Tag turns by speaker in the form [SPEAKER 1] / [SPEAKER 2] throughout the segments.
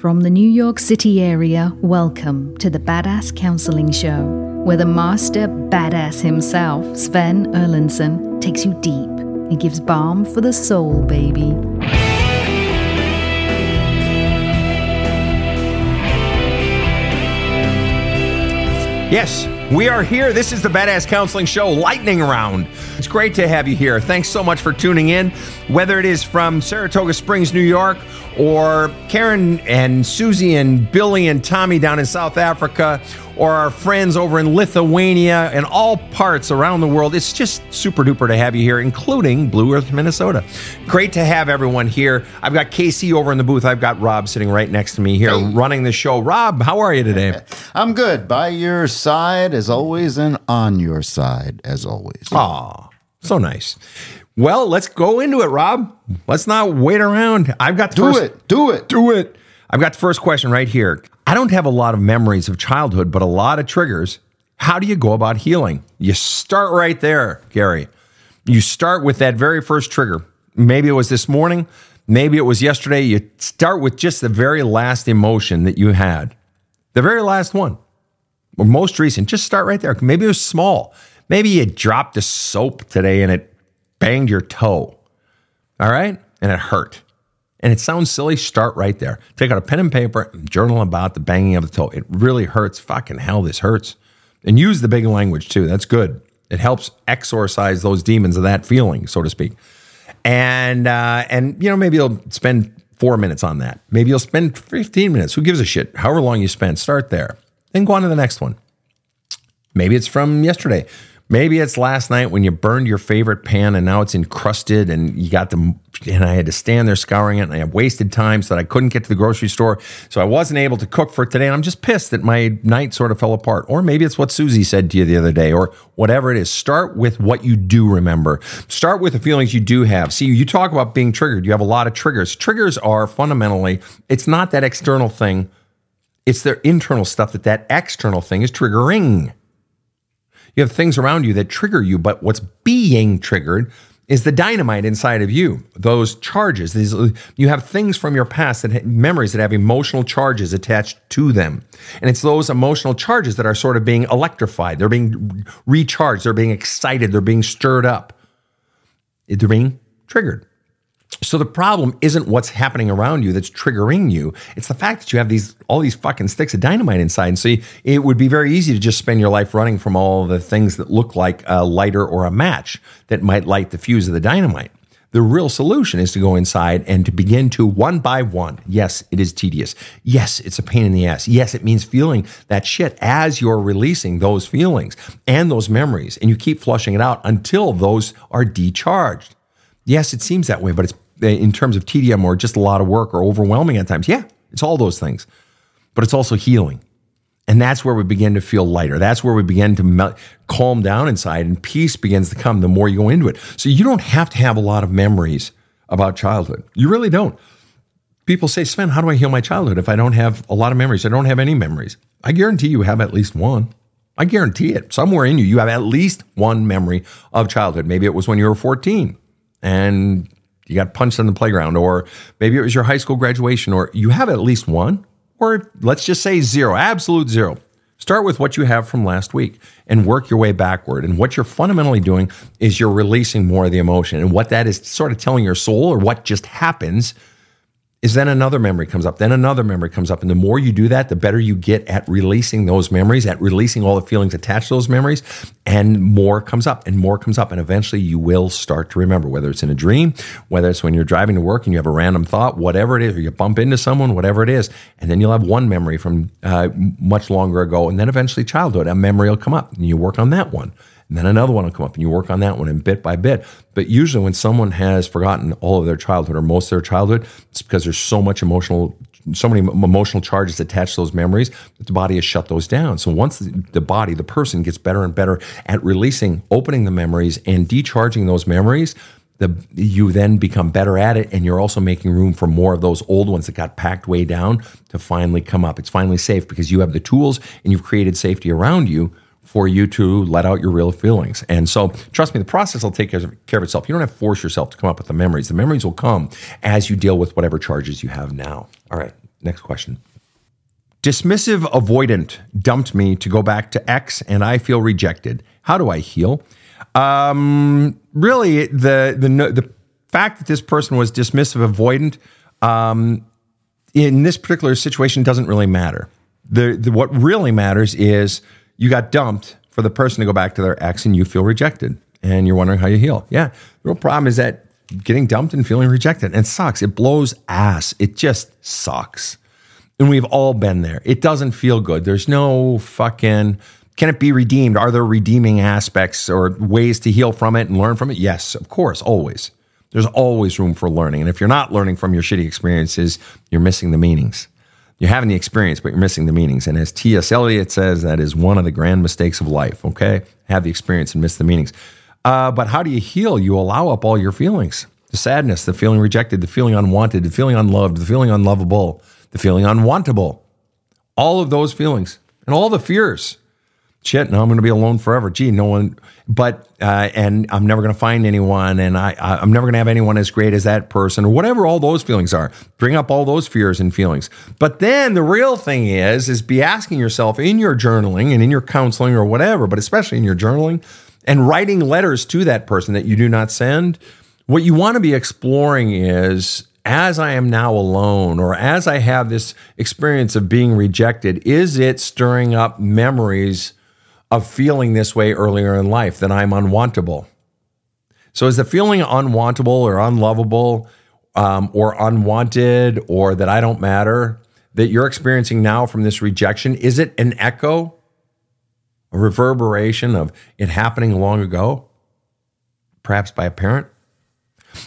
[SPEAKER 1] From the New York City area, welcome to the Badass Counseling Show, where the master badass himself, Sven Erlandson, takes you deep and gives balm for the soul, baby.
[SPEAKER 2] Yes, we are here. This is the Badass Counseling Show Lightning Round. It's great to have you here. Thanks so much for tuning in. Whether it is from Saratoga Springs, New York, or Karen and Susie and Billy and Tommy down in South Africa, or our friends over in Lithuania and all parts around the world. It's just super duper to have you here, including Blue Earth, Minnesota. Great to have everyone here. I've got Casey over in the booth. I've got Rob sitting right next to me here
[SPEAKER 3] Hey.
[SPEAKER 2] running the show. Rob, how are you today?
[SPEAKER 3] I'm good. By your side as always, and on your side as always.
[SPEAKER 2] Aw, so nice. Well, let's go into it, Rob. Let's not wait around. I've got the
[SPEAKER 3] Do
[SPEAKER 2] first,
[SPEAKER 3] it. Do it.
[SPEAKER 2] Do it. I've got the first question right here. I don't have a lot of memories of childhood, but a lot of triggers. How do you go about healing? You start right there, Gary. You start with that very first trigger. Maybe it was this morning, maybe it was yesterday. You start with just the very last emotion that you had, the very last one, or most recent. Just start right there. Maybe it was small. Maybe you dropped a soap today and it banged your toe. All right. And it hurt. And it sounds silly. Start right there. Take out a pen and paper and journal about the banging of the toe. It really hurts. Fucking hell, this hurts. And use the big language too. That's good. It helps exorcise those demons of that feeling, so to speak. And uh, and you know maybe you'll spend four minutes on that. Maybe you'll spend fifteen minutes. Who gives a shit? However long you spend, start there. Then go on to the next one. Maybe it's from yesterday. Maybe it's last night when you burned your favorite pan and now it's encrusted and you got the and I had to stand there scouring it and I wasted time so that I couldn't get to the grocery store. So I wasn't able to cook for today. And I'm just pissed that my night sort of fell apart. Or maybe it's what Susie said to you the other day or whatever it is. Start with what you do remember. Start with the feelings you do have. See, you talk about being triggered. You have a lot of triggers. Triggers are fundamentally, it's not that external thing. It's their internal stuff that that external thing is triggering. You have things around you that trigger you, but what's being triggered is the dynamite inside of you. Those charges. These you have things from your past that memories that have emotional charges attached to them, and it's those emotional charges that are sort of being electrified. They're being recharged. They're being excited. They're being stirred up. They're being triggered. So the problem isn't what's happening around you that's triggering you. It's the fact that you have these all these fucking sticks of dynamite inside. And so you- it would be very easy to just spend your life running from all the things that look like a lighter or a match that might light the fuse of the dynamite. The real solution is to go inside and to begin to one by one. Yes, it is tedious. Yes, it's a pain in the ass. Yes, it means feeling that shit as you're releasing those feelings and those memories. And you keep flushing it out until those are decharged. Yes, it seems that way, but it's in terms of tedium or just a lot of work or overwhelming at times. Yeah, it's all those things, but it's also healing. And that's where we begin to feel lighter. That's where we begin to mel- calm down inside and peace begins to come the more you go into it. So you don't have to have a lot of memories about childhood. You really don't. People say, Sven, how do I heal my childhood if I don't have a lot of memories? I don't have any memories. I guarantee you have at least one. I guarantee it. Somewhere in you, you have at least one memory of childhood. Maybe it was when you were 14 and you got punched on the playground, or maybe it was your high school graduation, or you have at least one, or let's just say zero, absolute zero. Start with what you have from last week and work your way backward. And what you're fundamentally doing is you're releasing more of the emotion. And what that is sort of telling your soul, or what just happens, is then another memory comes up, then another memory comes up. And the more you do that, the better you get at releasing those memories, at releasing all the feelings attached to those memories, and more comes up and more comes up. And eventually you will start to remember, whether it's in a dream, whether it's when you're driving to work and you have a random thought, whatever it is, or you bump into someone, whatever it is. And then you'll have one memory from uh, much longer ago. And then eventually childhood, a memory will come up and you work on that one. And then another one will come up and you work on that one and bit by bit. But usually when someone has forgotten all of their childhood or most of their childhood, it's because there's so much emotional, so many emotional charges attached to those memories that the body has shut those down. So once the body, the person gets better and better at releasing, opening the memories and decharging those memories, the, you then become better at it and you're also making room for more of those old ones that got packed way down to finally come up. It's finally safe because you have the tools and you've created safety around you for you to let out your real feelings. And so, trust me, the process will take care of, itself. You don't have to force yourself to come up with the memories. The memories will come as you deal with whatever charges you have now. All right, Next question. Dismissive avoidant dumped me to go back to X and I feel rejected. How do I heal? Um, really, the, the, the fact that this person was dismissive avoidant um, in this particular situation doesn't really matter. The, the, what really matters is you got dumped for the person to go back to their ex and you feel rejected and you're wondering how you heal. Yeah. The real problem is that getting dumped and feeling rejected. And sucks. It blows ass. It just sucks. And we've all been there. It doesn't feel good. There's no fucking, can it be redeemed? Are there redeeming aspects or ways to heal from it and learn from it? Yes, of course, always. There's always room for learning. And if you're not learning from your shitty experiences, you're missing the meanings. You're having the experience, but you're missing the meanings. And as T.S. Eliot says, that is one of the grand mistakes of life, okay? Have the experience and miss the meanings. Uh, but how do you heal? You allow up all your feelings the sadness, the feeling rejected, the feeling unwanted, the feeling unloved, the feeling unlovable, the feeling unwantable. All of those feelings and all the fears. Shit, now I'm going to be alone forever. Gee, no one, but, uh, and I'm never going to find anyone, and I, I, I'm never going to have anyone as great as that person, or whatever all those feelings are. Bring up all those fears and feelings. But then the real thing is, is be asking yourself in your journaling and in your counseling or whatever, but especially in your journaling, and writing letters to that person that you do not send, what you want to be exploring is as I am now alone, or as I have this experience of being rejected, is it stirring up memories of feeling this way earlier in life that I'm unwantable? So, is the feeling unwantable or unlovable um, or unwanted or that I don't matter that you're experiencing now from this rejection, is it an echo a reverberation of it happening long ago, perhaps by a parent?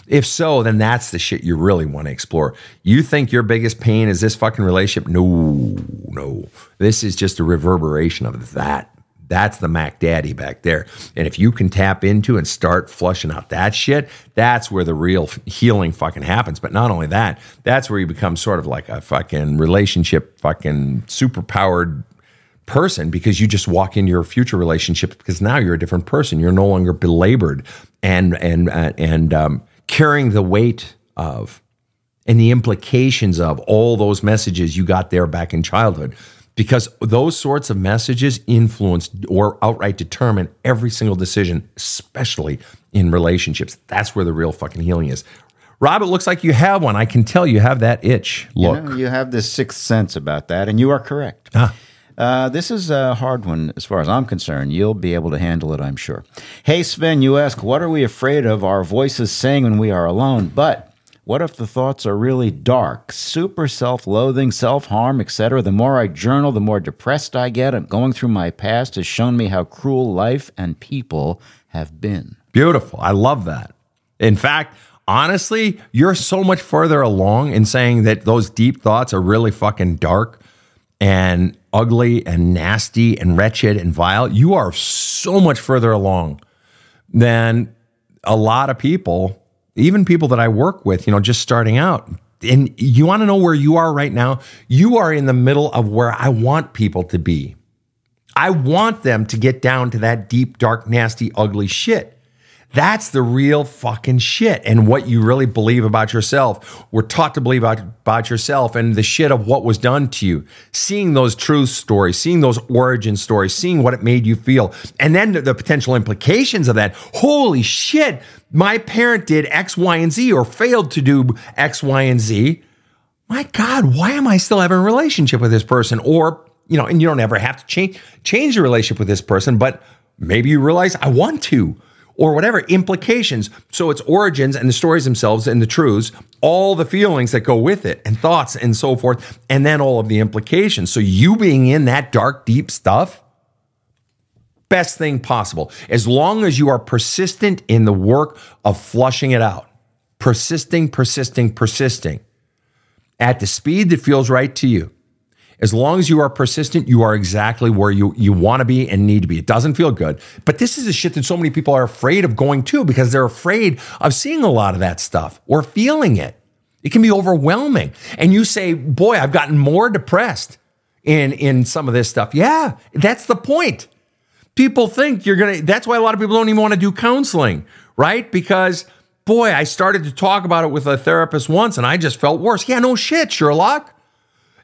[SPEAKER 2] If so, then that's the shit you really want to explore. You think your biggest pain is this fucking relationship? No, no. This is just a reverberation of that. That's the Mac Daddy back there. And if you can tap into and start flushing out that shit, that's where the real healing fucking happens. But not only that, that's where you become sort of like a fucking relationship, fucking superpowered person because you just walk into your future relationship because now you're a different person. You're no longer belabored and and uh, and um, carrying the weight of and the implications of all those messages you got there back in childhood. Because those sorts of messages influence or outright determine every single decision, especially in relationships. That's where the real fucking healing is. Rob, it looks like you have one. I can tell you have that itch. Look.
[SPEAKER 3] You, know, you have this sixth sense about that, and you are correct. Ah. Uh, this is a hard one as far as I'm concerned. You'll be able to handle it, I'm sure. Hey, Sven, you ask, what are we afraid of our voices saying when we are alone? But what if the thoughts are really dark, super self loathing, self harm, etc.? The more I journal, the more depressed I get. And going through my past has shown me how cruel life and people have been.
[SPEAKER 2] Beautiful. I love that. In fact, honestly, you're so much further along in saying that those deep thoughts are really fucking dark and ugly and nasty and wretched and vile, you are so much further along than a lot of people, even people that I work with, you know, just starting out. And you want to know where you are right now? You are in the middle of where I want people to be. I want them to get down to that deep, dark, nasty, ugly shit. That's the real fucking shit and what you really believe about yourself. We're taught to believe about, about yourself and the shit of what was done to you. Seeing those truth stories, seeing those origin stories, seeing what it made you feel, and then the, the potential implications of that. Holy shit, my parent did X, Y, and Z or failed to do X, Y, and Z. My God, why am I still having a relationship with this person? Or, you know, and you don't ever have to change change the relationship with this person, but maybe you realize I want to or whatever implications. So it's origins and the stories themselves and the truths, all the feelings that go with it and thoughts and so forth, and then all of the implications. So you being in that dark, deep stuff, best thing possible. As long as you are persistent in the work of flushing it out, persisting, persisting, persisting at the speed that feels right to you. As long as you are persistent, you are exactly where you, you want to be and need to be. It doesn't feel good. But this is a shit that so many people are afraid of going to because they're afraid of seeing a lot of that stuff or feeling it. It can be overwhelming. And you say, boy, I've gotten more depressed in, in some of this stuff. Yeah, that's the point. People think you're going to, that's why a lot of people don't even want to do counseling, right? Because boy, I started to talk about it with a therapist once and I just felt worse. Yeah, no shit, Sherlock.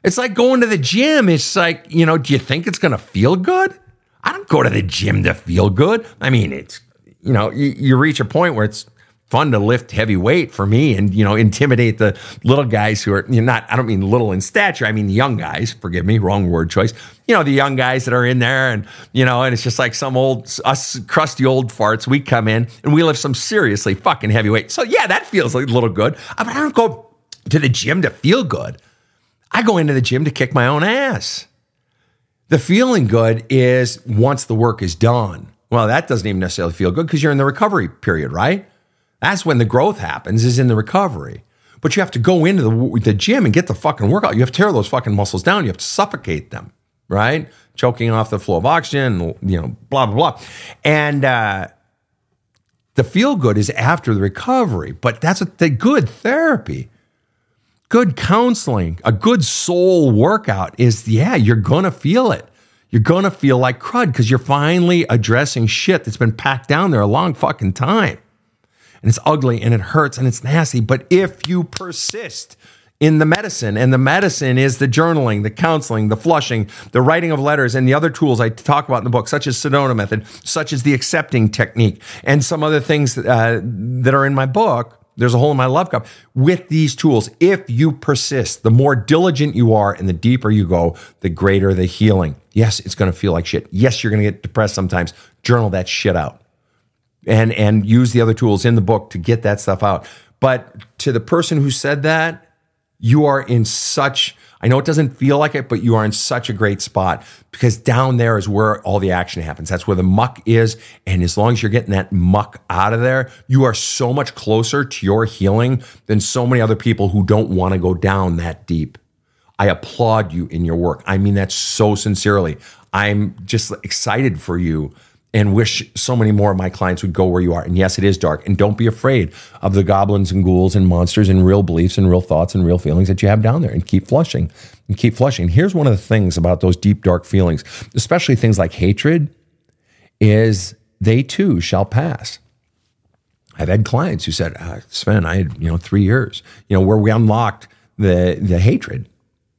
[SPEAKER 2] It's like going to the gym. It's like, you know, do you think it's going to feel good? I don't go to the gym to feel good. I mean, it's, you know, you, you reach a point where it's fun to lift heavy weight for me and, you know, intimidate the little guys who are, you know, not, I don't mean little in stature. I mean young guys, forgive me, wrong word choice. You know, the young guys that are in there and, you know, and it's just like some old, us crusty old farts. We come in and we lift some seriously fucking heavy weight. So yeah, that feels like a little good. But I don't go to the gym to feel good. I go into the gym to kick my own ass. The feeling good is once the work is done. Well, that doesn't even necessarily feel good because you're in the recovery period, right? That's when the growth happens, is in the recovery. But you have to go into the, the gym and get the fucking workout. You have to tear those fucking muscles down. You have to suffocate them, right? Choking off the flow of oxygen, you know, blah, blah, blah. And uh, the feel good is after the recovery, but that's a the good therapy. Good counseling, a good soul workout is, yeah, you're gonna feel it. You're gonna feel like crud because you're finally addressing shit that's been packed down there a long fucking time and it's ugly and it hurts and it's nasty. But if you persist in the medicine, and the medicine is the journaling, the counseling, the flushing, the writing of letters, and the other tools I talk about in the book, such as Sedona method, such as the accepting technique, and some other things uh, that are in my book. There's a hole in my love cup. With these tools, if you persist, the more diligent you are and the deeper you go, the greater the healing. Yes, it's going to feel like shit. Yes, you're going to get depressed sometimes. Journal that shit out and and use the other tools in the book to get that stuff out. But to the person who said that, you are in such I know it doesn't feel like it, but you are in such a great spot because down there is where all the action happens. That's where the muck is. And as long as you're getting that muck out of there, you are so much closer to your healing than so many other people who don't want to go down that deep. I applaud you in your work. I mean that so sincerely. I'm just excited for you and wish so many more of my clients would go where you are. And yes, it is dark. And don't be afraid of the goblins and ghouls and monsters and real beliefs and real thoughts and real feelings that you have down there and keep flushing and keep flushing. Here's one of the things about those deep, dark feelings, especially things like hatred, is they too shall pass. I've had clients who said, uh, Sven, I had, you know, three years, you know, where we unlocked the, the hatred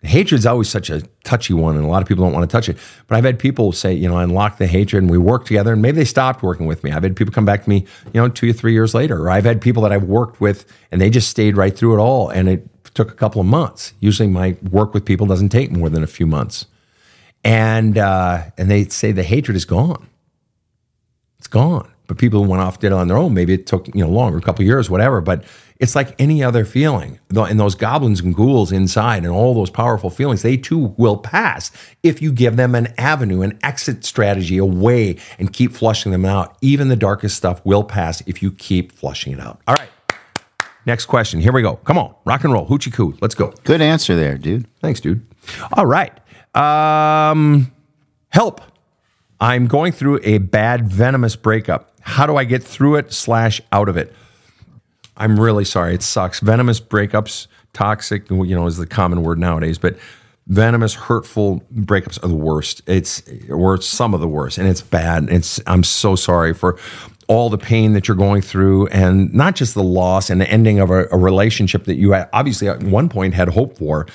[SPEAKER 2] Hatred's always such a touchy one, and a lot of people don't want to touch it. But I've had people say, you know, I unlocked the hatred and we work together, and maybe they stopped working with me. I've had people come back to me, you know, two or three years later. Or I've had people that I've worked with and they just stayed right through it all, and it took a couple of months. Usually, my work with people doesn't take more than a few months, and uh, and they say the hatred is gone. It's gone. But people who went off did it on their own. Maybe it took you know longer, a couple years, whatever. But it's like any other feeling. And those goblins and ghouls inside and all those powerful feelings, they too will pass if you give them an avenue, an exit strategy, a way, and keep flushing them out. Even the darkest stuff will pass if you keep flushing it out. All right. Next question. Here we go. Come on. Rock and roll. Hoochie coo. Let's go.
[SPEAKER 3] Good answer there, dude.
[SPEAKER 2] Thanks, dude. All right. Um, help. I'm going through a bad venomous breakup. How do I get through it slash out of it? I'm really sorry. It sucks. Venomous breakups, toxic, you know, is the common word nowadays, but venomous, hurtful breakups are the worst. It's or some of the worst, and it's bad. It's I'm so sorry for all the pain that you're going through, and not just the loss and the ending of a, a relationship that you obviously at one point had hope for,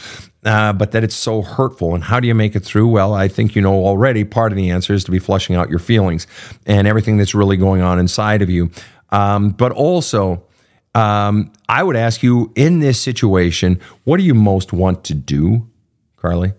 [SPEAKER 2] uh, but that it's so hurtful. And how do you make it through? Well, I think you know already. Part of the answer is to be flushing out your feelings and everything that's really going on inside of you, um, but also um, I would ask you in this situation, what do you most want to do, Carly?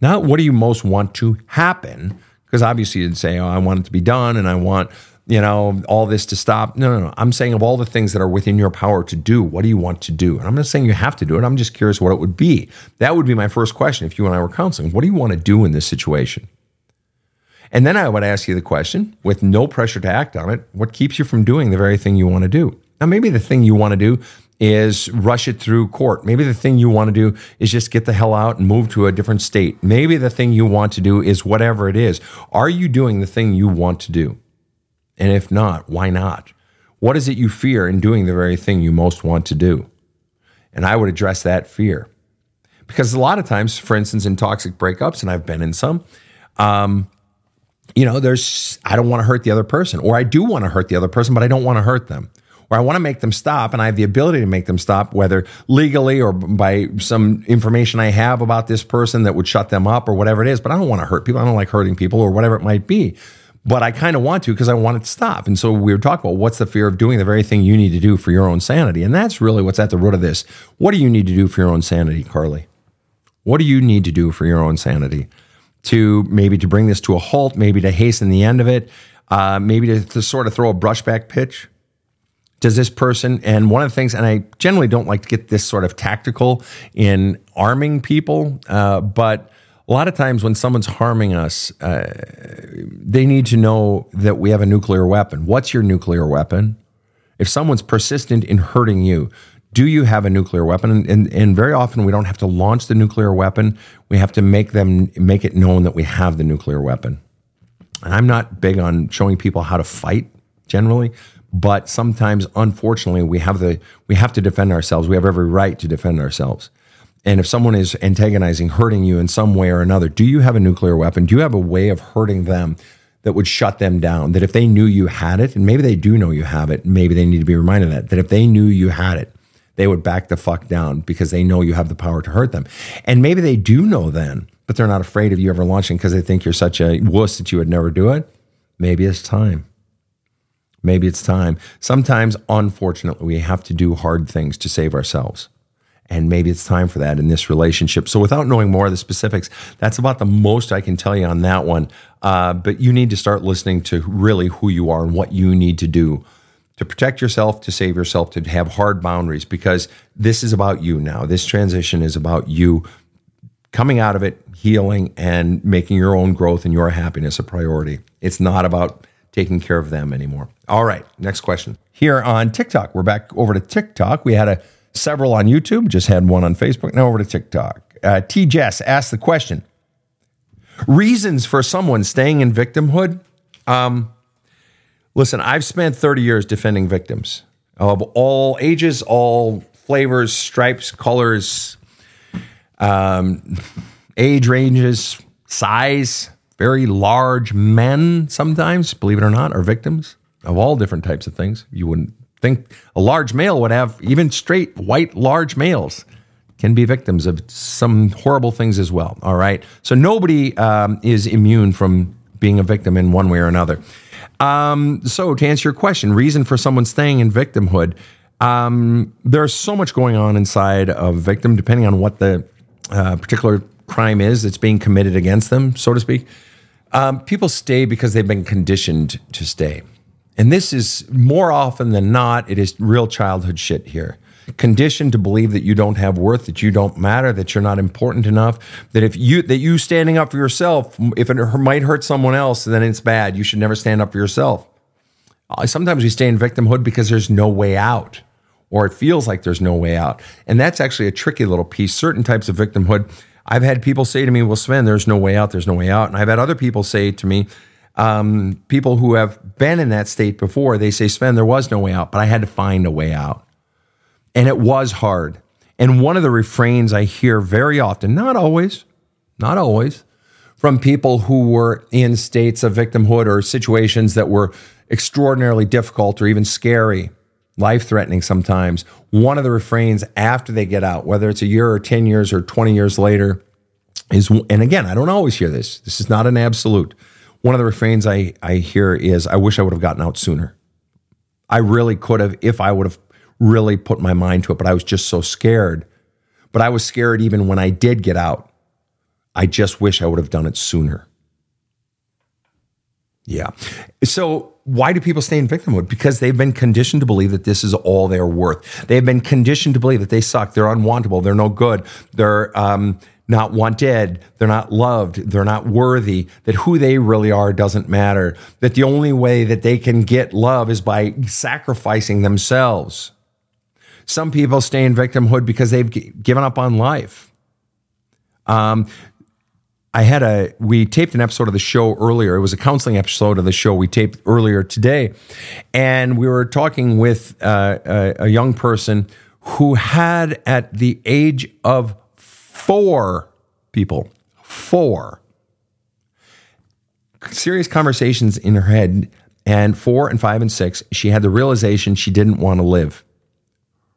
[SPEAKER 2] Not what do you most want to happen? Because obviously you'd say, oh, I want it to be done and I want, you know, all this to stop. No, no, no. I'm saying of all the things that are within your power to do, what do you want to do? And I'm not saying you have to do it. I'm just curious what it would be. That would be my first question if you and I were counseling. What do you want to do in this situation? And then I would ask you the question with no pressure to act on it what keeps you from doing the very thing you want to do? Now, maybe the thing you want to do is rush it through court. Maybe the thing you want to do is just get the hell out and move to a different state. Maybe the thing you want to do is whatever it is. Are you doing the thing you want to do? And if not, why not? What is it you fear in doing the very thing you most want to do? And I would address that fear. Because a lot of times, for instance, in toxic breakups, and I've been in some, um, you know, there's, I don't want to hurt the other person, or I do want to hurt the other person, but I don't want to hurt them where I want to make them stop and I have the ability to make them stop, whether legally or by some information I have about this person that would shut them up or whatever it is. But I don't want to hurt people. I don't like hurting people or whatever it might be. But I kind of want to because I want it to stop. And so we were talking about what's the fear of doing the very thing you need to do for your own sanity. And that's really what's at the root of this. What do you need to do for your own sanity, Carly? What do you need to do for your own sanity? To maybe to bring this to a halt, maybe to hasten the end of it, uh, maybe to, to sort of throw a brushback pitch does this person and one of the things and i generally don't like to get this sort of tactical in arming people uh, but a lot of times when someone's harming us uh, they need to know that we have a nuclear weapon. What's your nuclear weapon? If someone's persistent in hurting you do you have a nuclear weapon? And, and, and very often we don't have to launch the nuclear weapon. We have to make them make it known that we have the nuclear weapon. And i'm not big on showing people how to fight generally but sometimes unfortunately we have the we have to defend ourselves. We have every right to defend ourselves. And if someone is antagonizing hurting you in some way or another do you have a nuclear weapon? Do you have a way of hurting them that would shut them down? That if they knew you had it and maybe they do know you have it maybe they need to be reminded that that if they knew you had it they would back the fuck down because they know you have the power to hurt them. And maybe they do know then but they're not afraid of you ever launching because they think you're such a wuss that you would never do it. Maybe it's time Maybe it's time. Sometimes, unfortunately, we have to do hard things to save ourselves. And maybe it's time for that in this relationship. So, without knowing more of the specifics, that's about the most I can tell you on that one. Uh, but you need to start listening to really who you are and what you need to do to protect yourself, to save yourself, to have hard boundaries, because this is about you now. This transition is about you coming out of it, healing, and making your own growth and your happiness a priority. It's not about taking care of them anymore. All right, next question. Here on TikTok, we're back over to TikTok. We had a several on YouTube, just had one on Facebook. Now over to TikTok. Uh, T. Jess asked the question: Reasons for someone staying in victimhood. Um, listen, I've spent 30 years defending victims of all ages, all flavors, stripes, colors, um, age ranges, size very large men sometimes, believe it or not, are victims of all different types of things. You wouldn't think a large male would have even straight white large males can be victims of some horrible things as well. All right. So nobody um, is immune from being a victim in one way or another. Um, so to answer your question, reason for someone staying in victimhood, um, there's so much going on inside a victim, depending on what the uh, particular crime is that's being committed against them, so to speak. Um, people stay because they've been conditioned to stay. And this is more often than not, it is real childhood shit here. Conditioned to believe that you don't have worth, that you don't matter, that you're not important enough, that if you that you standing up for yourself, if it might hurt someone else, then it's bad. You should never stand up for yourself. Uh, sometimes we stay in victimhood because there's no way out, or it feels like there's no way out, and that's actually a tricky little piece. Certain types of victimhood I've had people say to me, well, Sven, there's no way out. There's no way out. And I've had other people say to me, um, people who have been in that state before, they say, Sven, there was no way out, but I had to find a way out. And it was hard. And one of the refrains I hear very often, not always, not always, from people who were in states of victimhood or situations that were extraordinarily difficult or even scary life threatening sometimes. One of the refrains after they get out, whether it's a year or 10 years or 20 years later, is, and again, I don't always hear this. This is not an absolute. One of the refrains I, I hear is, I wish I would have gotten out sooner. I really could have if I would have really put my mind to it, but I was just so scared. But I was scared even when I did get out. I just wish I would have done it sooner. Yeah. So why do people stay in victimhood? Because they've been conditioned to believe that this is all they're worth. They've been conditioned to believe that they suck, they're unwantable, they're no good, they're um, not wanted, they're not loved, they're not worthy, that who they really are doesn't matter, that the only way that they can get love is by sacrificing themselves. Some people stay in victimhood because they've given up on life. Um, I had a we taped an episode of the show earlier. It was a counseling episode of the show we taped earlier today, and we were talking with uh, a, a young person who had, at the age of four, people four serious conversations in her head, and four and five and six, she had the realization she didn't want to live.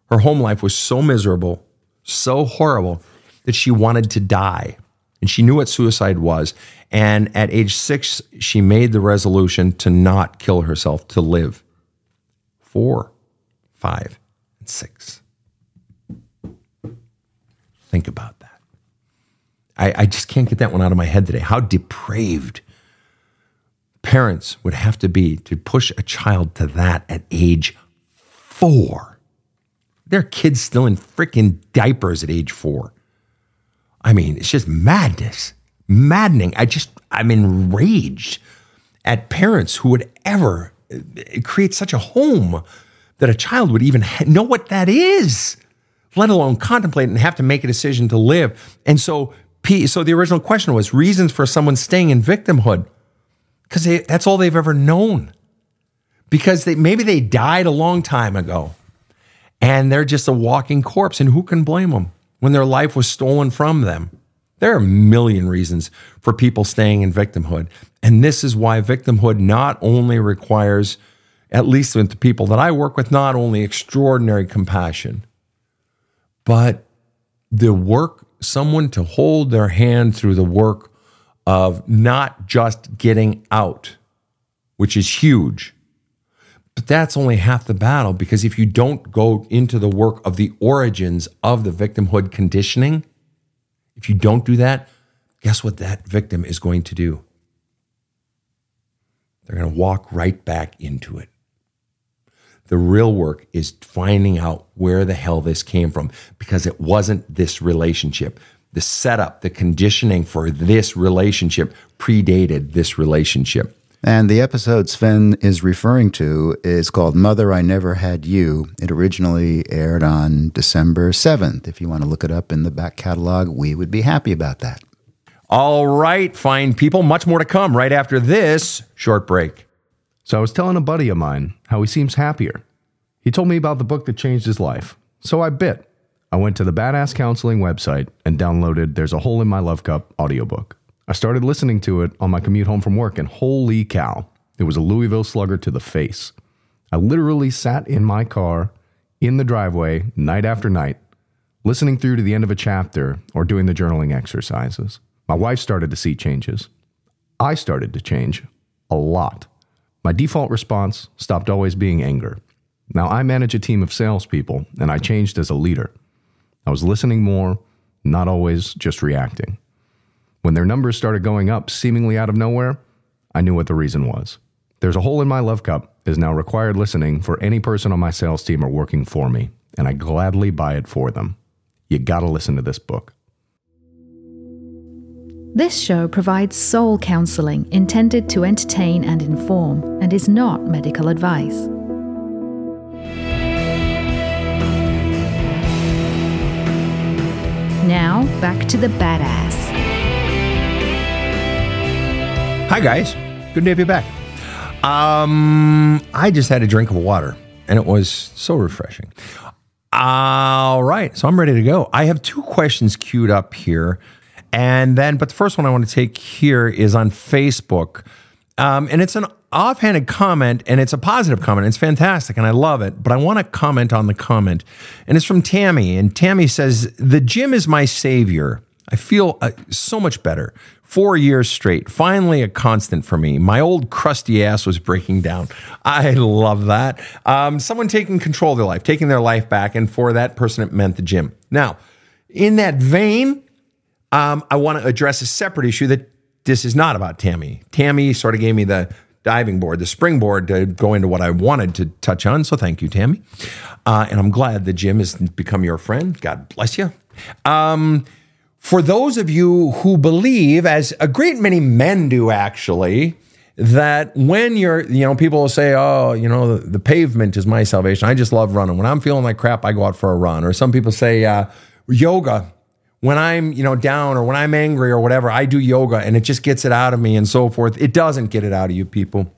[SPEAKER 2] Her home life was so miserable, so horrible that she wanted to die. And she knew what suicide was. And at age six, she made the resolution to not kill herself, to live. Four, five, and six. Think about that. I, I just can't get that one out of my head today. How depraved parents would have to be to push a child to that at age four. There are kids still in freaking diapers at age four. I mean, it's just madness, maddening. I just, I'm enraged at parents who would ever uh, create such a home that a child would even know what that is, let alone contemplate and have to make a decision to live. And so, P, so the original question was reasons for someone staying in victimhood because that's all they've ever known. Because they, maybe they died a long time ago and they're just a walking corpse. And who can blame them when their life was stolen from them? There are a million reasons for people staying in victimhood. And this is why victimhood not only requires, at least with the people that I work with, not only extraordinary compassion, but the work, someone to hold their hand through the work of not just getting out, which is huge. But that's only half the battle because if you don't go into the work of the origins of the victimhood conditioning, if you don't do that, guess what that victim is going to do? They're going to walk right back into it. The real work is finding out where the hell this came from because it wasn't this relationship the setup, the conditioning for this relationship predated this relationship.
[SPEAKER 3] And the episode Sven is referring to is called Mother I Never Had You. It originally aired on December 7th. If you want to look it up in the back catalog, we would be happy about that.
[SPEAKER 2] All right, fine people. Much more to come right after this short break.
[SPEAKER 4] So I was telling a buddy of mine how he seems happier. He told me about the book that changed his life. So I bit. I went to the Badass Counseling website and downloaded There's a Hole in My Love Cup audiobook. I started listening to it on my commute home from work, and holy cow, it was a Louisville slugger to the face. I literally sat in my car in the driveway night after night, listening through to the end of a chapter or doing the journaling exercises. My wife started to see changes. I started to change a lot. My default response stopped always being anger. Now I manage a team of salespeople, and I changed as a leader. I was listening more, not always just reacting. When their numbers started going up seemingly out of nowhere, I knew what the reason was. There's a hole in my love cup is now required listening for any person on my sales team or working for me, and I gladly buy it for them. You gotta listen to this book.
[SPEAKER 1] This show provides soul counseling intended to entertain and inform and is not medical advice. Now, back to the badass.
[SPEAKER 2] Hi, guys. Good to have you back. Um, I just had a drink of water and it was so refreshing. All right. So I'm ready to go. I have two questions queued up here. And then, but the first one I want to take here is on Facebook. Um, and it's an offhanded comment and it's a positive comment. It's fantastic and I love it. But I want to comment on the comment. And it's from Tammy. And Tammy says, The gym is my savior. I feel uh, so much better. Four years straight, finally a constant for me. My old crusty ass was breaking down. I love that. Um, someone taking control of their life, taking their life back. And for that person, it meant the gym. Now, in that vein, um, I want to address a separate issue that this is not about Tammy. Tammy sort of gave me the diving board, the springboard to go into what I wanted to touch on. So thank you, Tammy. Uh, and I'm glad the gym has become your friend. God bless you. Um, for those of you who believe, as a great many men do actually, that when you're, you know, people will say, oh, you know, the, the pavement is my salvation. I just love running. When I'm feeling like crap, I go out for a run. Or some people say, uh, yoga when I'm, you know, down or when I'm angry or whatever, I do yoga and it just gets it out of me and so forth. It doesn't get it out of you people.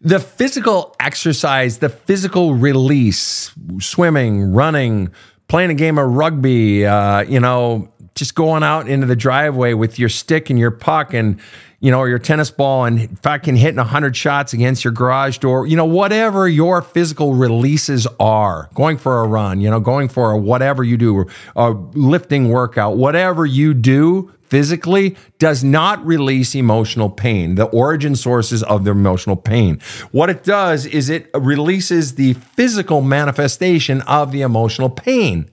[SPEAKER 2] The physical exercise, the physical release, swimming, running, playing a game of rugby, uh, you know, just going out into the driveway with your stick and your puck and you know, or your tennis ball and fucking hitting 100 shots against your garage door, you know, whatever your physical releases are, going for a run, you know, going for a whatever you do, a lifting workout, whatever you do physically does not release emotional pain, the origin sources of the emotional pain. What it does is it releases the physical manifestation of the emotional pain.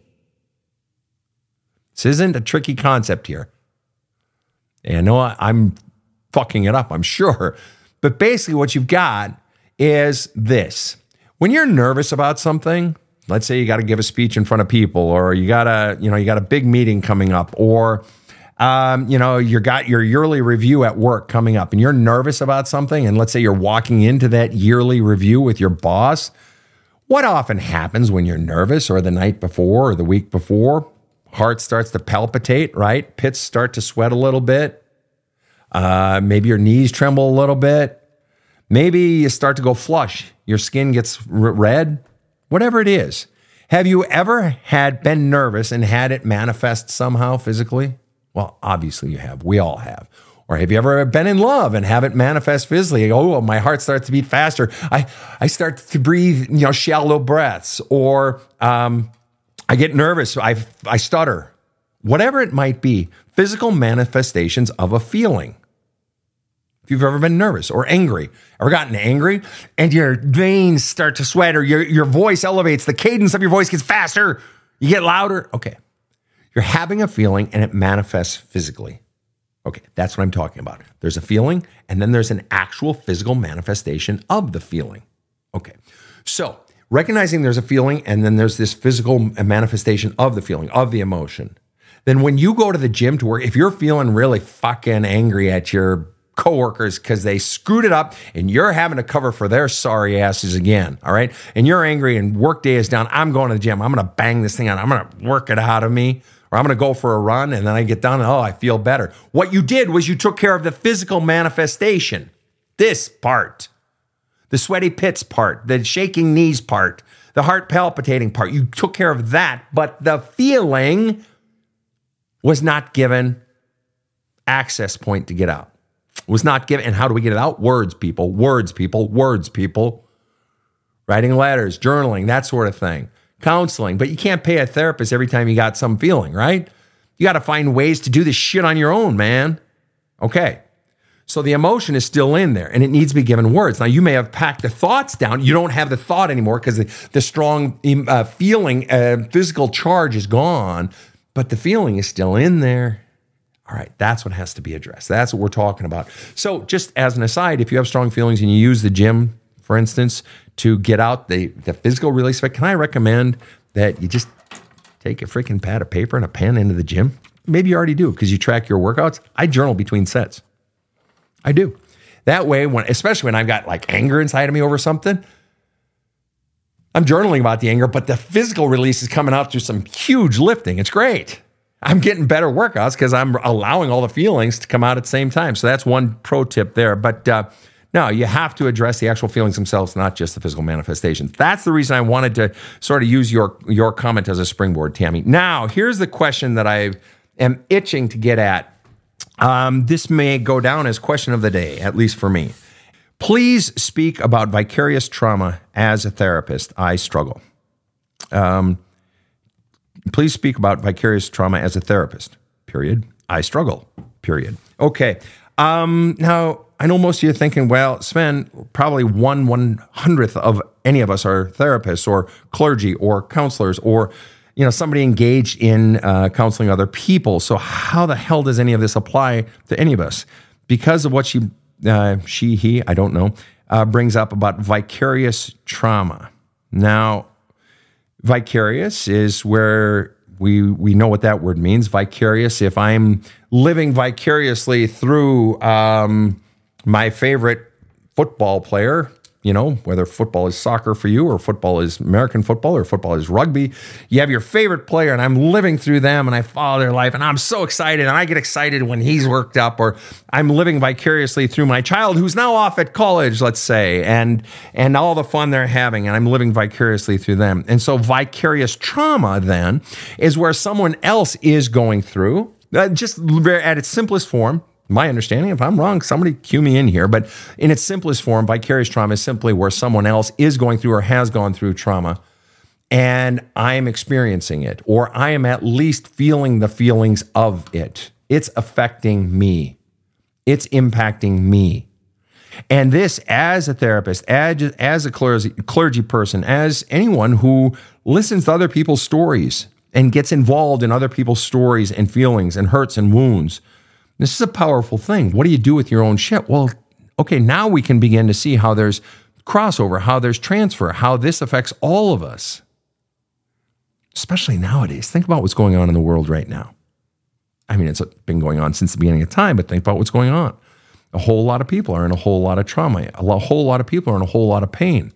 [SPEAKER 2] This isn't a tricky concept here. And I know I'm fucking it up, I'm sure. But basically, what you've got is this when you're nervous about something, let's say you got to give a speech in front of people, or you got a, you know, you got a big meeting coming up, or um, you know, you got your yearly review at work coming up and you're nervous about something, and let's say you're walking into that yearly review with your boss, what often happens when you're nervous or the night before or the week before? Heart starts to palpitate, right? Pits start to sweat a little bit. Uh, maybe your knees tremble a little bit. Maybe you start to go flush. Your skin gets r- red. Whatever it is. Have you ever had been nervous and had it manifest somehow physically? Well, obviously you have. We all have. Or have you ever been in love and have it manifest physically? Oh, my heart starts to beat faster. I, I start to breathe, you know, shallow breaths. Or um, I get nervous. I, I stutter. Whatever it might be, physical manifestations of a feeling. If you've ever been nervous or angry, ever gotten angry and your veins start to sweat or your, your voice elevates, the cadence of your voice gets faster, you get louder. Okay. You're having a feeling and it manifests physically. Okay, that's what I'm talking about. There's a feeling and then there's an actual physical manifestation of the feeling. Okay. So, recognizing there's a feeling and then there's this physical manifestation of the feeling, of the emotion then when you go to the gym to work, if you're feeling really fucking angry at your coworkers because they screwed it up and you're having to cover for their sorry asses again, all right? And you're angry and work day is down. I'm going to the gym. I'm going to bang this thing out. I'm going to work it out of me. Or I'm going to go for a run and then I get done and oh, I feel better. What you did was you took care of the physical manifestation. This part, the sweaty pits part, the shaking knees part, the heart palpitating part. You took care of that, but the feeling was not given access point to get out. Was not given. And how do we get it out? Words, people, words, people, words, people. Writing letters, journaling, that sort of thing. Counseling. But you can't pay a therapist every time you got some feeling, right? You got to find ways to do this shit on your own, man. Okay. So the emotion is still in there and it needs to be given words. Now, you may have packed the thoughts down. You don't have the thought anymore because the, the strong uh, feeling, uh, physical charge is gone but the feeling is still in there. All right, that's what has to be addressed. That's what we're talking about. So, just as an aside, if you have strong feelings and you use the gym, for instance, to get out the, the physical release effect, can I recommend that you just take a freaking pad of paper and a pen into the gym? Maybe you already do because you track your workouts. I journal between sets. I do. That way, when especially when I've got like anger inside of me over something, I'm journaling about the anger, but the physical release is coming out through some huge lifting. It's great. I'm getting better workouts because I'm allowing all the feelings to come out at the same time. So that's one pro tip there. But uh, no, you have to address the actual feelings themselves, not just the physical manifestations. That's the reason I wanted to sort of use your your comment as a springboard, Tammy. Now, here's the question that I am itching to get at. Um, this may go down as question of the day, at least for me. Please speak about vicarious trauma as a therapist. I struggle. Um, please speak about vicarious trauma as a therapist. Period. I struggle. Period. Okay. Um, now, I know most of you are thinking, well, Sven, probably one one hundredth of any of us are therapists or clergy or counselors or you know somebody engaged in uh, counseling other people. So how the hell does any of this apply to any of us? Because of what she uh, she, he, I don't know, uh, brings up about vicarious trauma. Now, vicarious is where we we know what that word means. Vicarious. If I'm living vicariously through um, my favorite football player, you know, whether football is soccer for you or football is American football or football is rugby. You have your favorite player, and I'm living through them and I follow their life, and I'm so excited. And I get excited when he's worked up, or I'm living vicariously through my child who's now off at college, let's say, and and all the fun they're having, and I'm living vicariously through them. And so vicarious trauma then is where someone else is going through, uh, just at its simplest form, my understanding. If I'm wrong, somebody cue me in here. But in its simplest form, vicarious trauma is simply where someone else is going through or has gone through trauma and I am experiencing it, or I am at least feeling the feelings of it. It's affecting me, it's impacting me. And this, as a therapist, as, as a clergy, clergy person, as anyone who listens to other people's stories and gets involved in other people's stories and feelings and hurts and wounds, this is a powerful thing. What do you do with your own shit? Well, okay, now we can begin to see how there's crossover, how there's transfer, how this affects all of us. Especially nowadays. Think about what's going on in the world right now. I mean, it's been going on since the beginning of time, but think about what's going on. A whole lot of people are in a whole lot of trauma. A whole lot of people are in a whole lot of pain.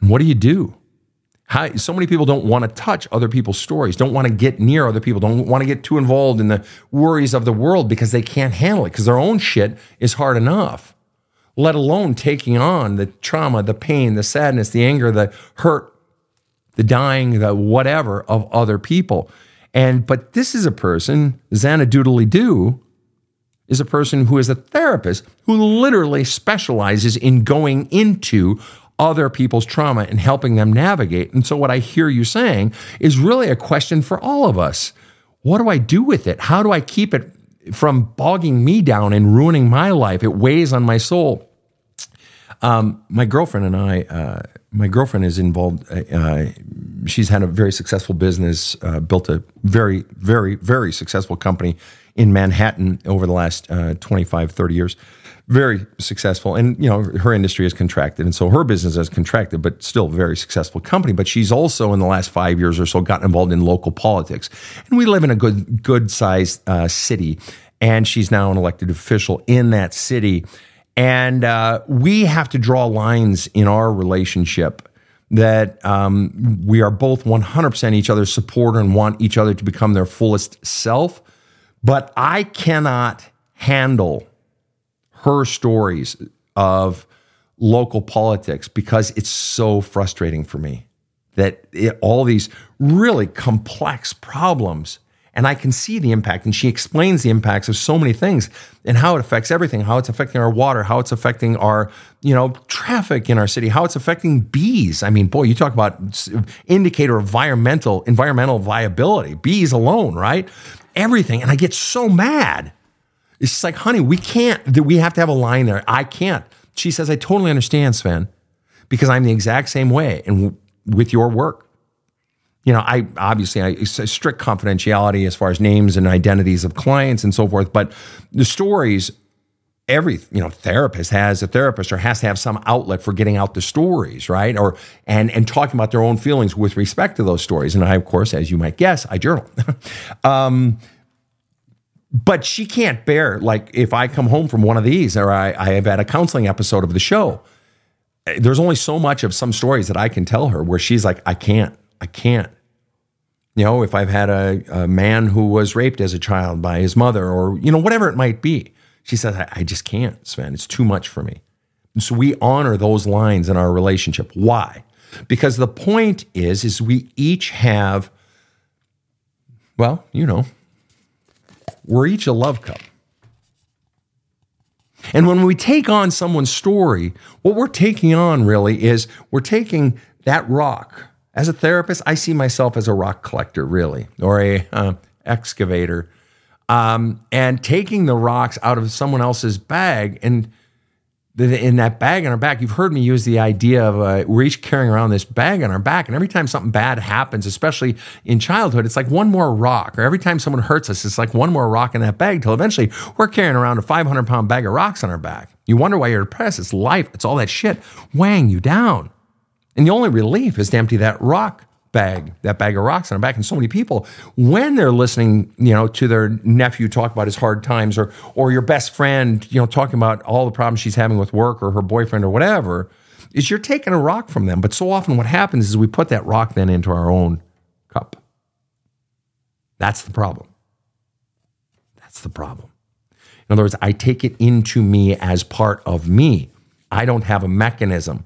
[SPEAKER 2] And what do you do? How, so many people don't want to touch other people's stories, don't want to get near other people, don't want to get too involved in the worries of the world because they can't handle it because their own shit is hard enough, let alone taking on the trauma, the pain, the sadness, the anger, the hurt, the dying, the whatever of other people. And but this is a person, Xanadoodly Doo, is a person who is a therapist who literally specializes in going into other people's trauma and helping them navigate. And so, what I hear you saying is really a question for all of us. What do I do with it? How do I keep it from bogging me down and ruining my life? It weighs on my soul. Um, my girlfriend and I, uh, my girlfriend is involved. Uh, uh, she's had a very successful business, uh, built a very, very, very successful company in Manhattan over the last uh, 25, 30 years very successful. And you know her industry has contracted and so her business has contracted but still very successful company. But she's also in the last five years or so gotten involved in local politics. And we live in a good good sized uh, city and she's now an elected official in that city. And uh, we have to draw lines in our relationship that um, we are both 100% each other's supporter and want each other to become their fullest self. But i cannot handle her stories of local politics because it's so frustrating for me that it, all these really complex problems and I can see the impact. And she explains the impacts of so many things and how it affects everything, how it's affecting our water, how it's affecting our, you know, traffic in our city, how it's affecting bees. I mean, boy, you talk about indicator of environmental environmental viability, bees alone, right? Everything. And I get so mad it's just like, honey, we can't, we have to have a line there. I can't. She says, I totally understand, Sven, because I'm the exact same way and with your work. You know, I obviously I strict confidentiality as far as names and identities of clients and so forth, but the stories every you know therapist has a therapist or has to have some outlet for getting out the stories right or and and talking about their own feelings with respect to those stories and i of course as you might guess i journal um, but she can't bear like if I come home from one of these or I, I have had a counseling episode of the show. Eh, there's only so much of some stories that I can tell her where she's like, I can't, I can't. You know, if I've had a, a man who was raped as a child by his mother or, you know, whatever it might be, she says, I, I just can't, Sven. It's too much for me. And so we honor those lines in our relationship. Why? Because the point is, is we each have, well, you know, we're each a love cup. And when we take on someone's story, what we're taking on really is we're taking that rock. As a therapist, I see myself as a rock collector, really, or a uh, excavator, um, and taking the rocks out of someone else's bag and in that bag on our back, you've heard me use the idea of uh, we're each carrying around this bag on our back. And every time something bad happens, especially in childhood, it's like one more rock. Or every time someone hurts us, it's like one more rock in that bag till eventually we're carrying around a 500 pound bag of rocks on our back. You wonder why you're depressed. It's life, it's all that shit weighing you down. And the only relief is to empty that rock bag, that bag of rocks her back. And so many people, when they're listening, you know, to their nephew talk about his hard times or or your best friend, you know, talking about all the problems she's having with work or her boyfriend or whatever, is you're taking a rock from them. But so often what happens is we put that rock then into our own cup. That's the problem. That's the problem. In other words, I take it into me as part of me. I don't have a mechanism.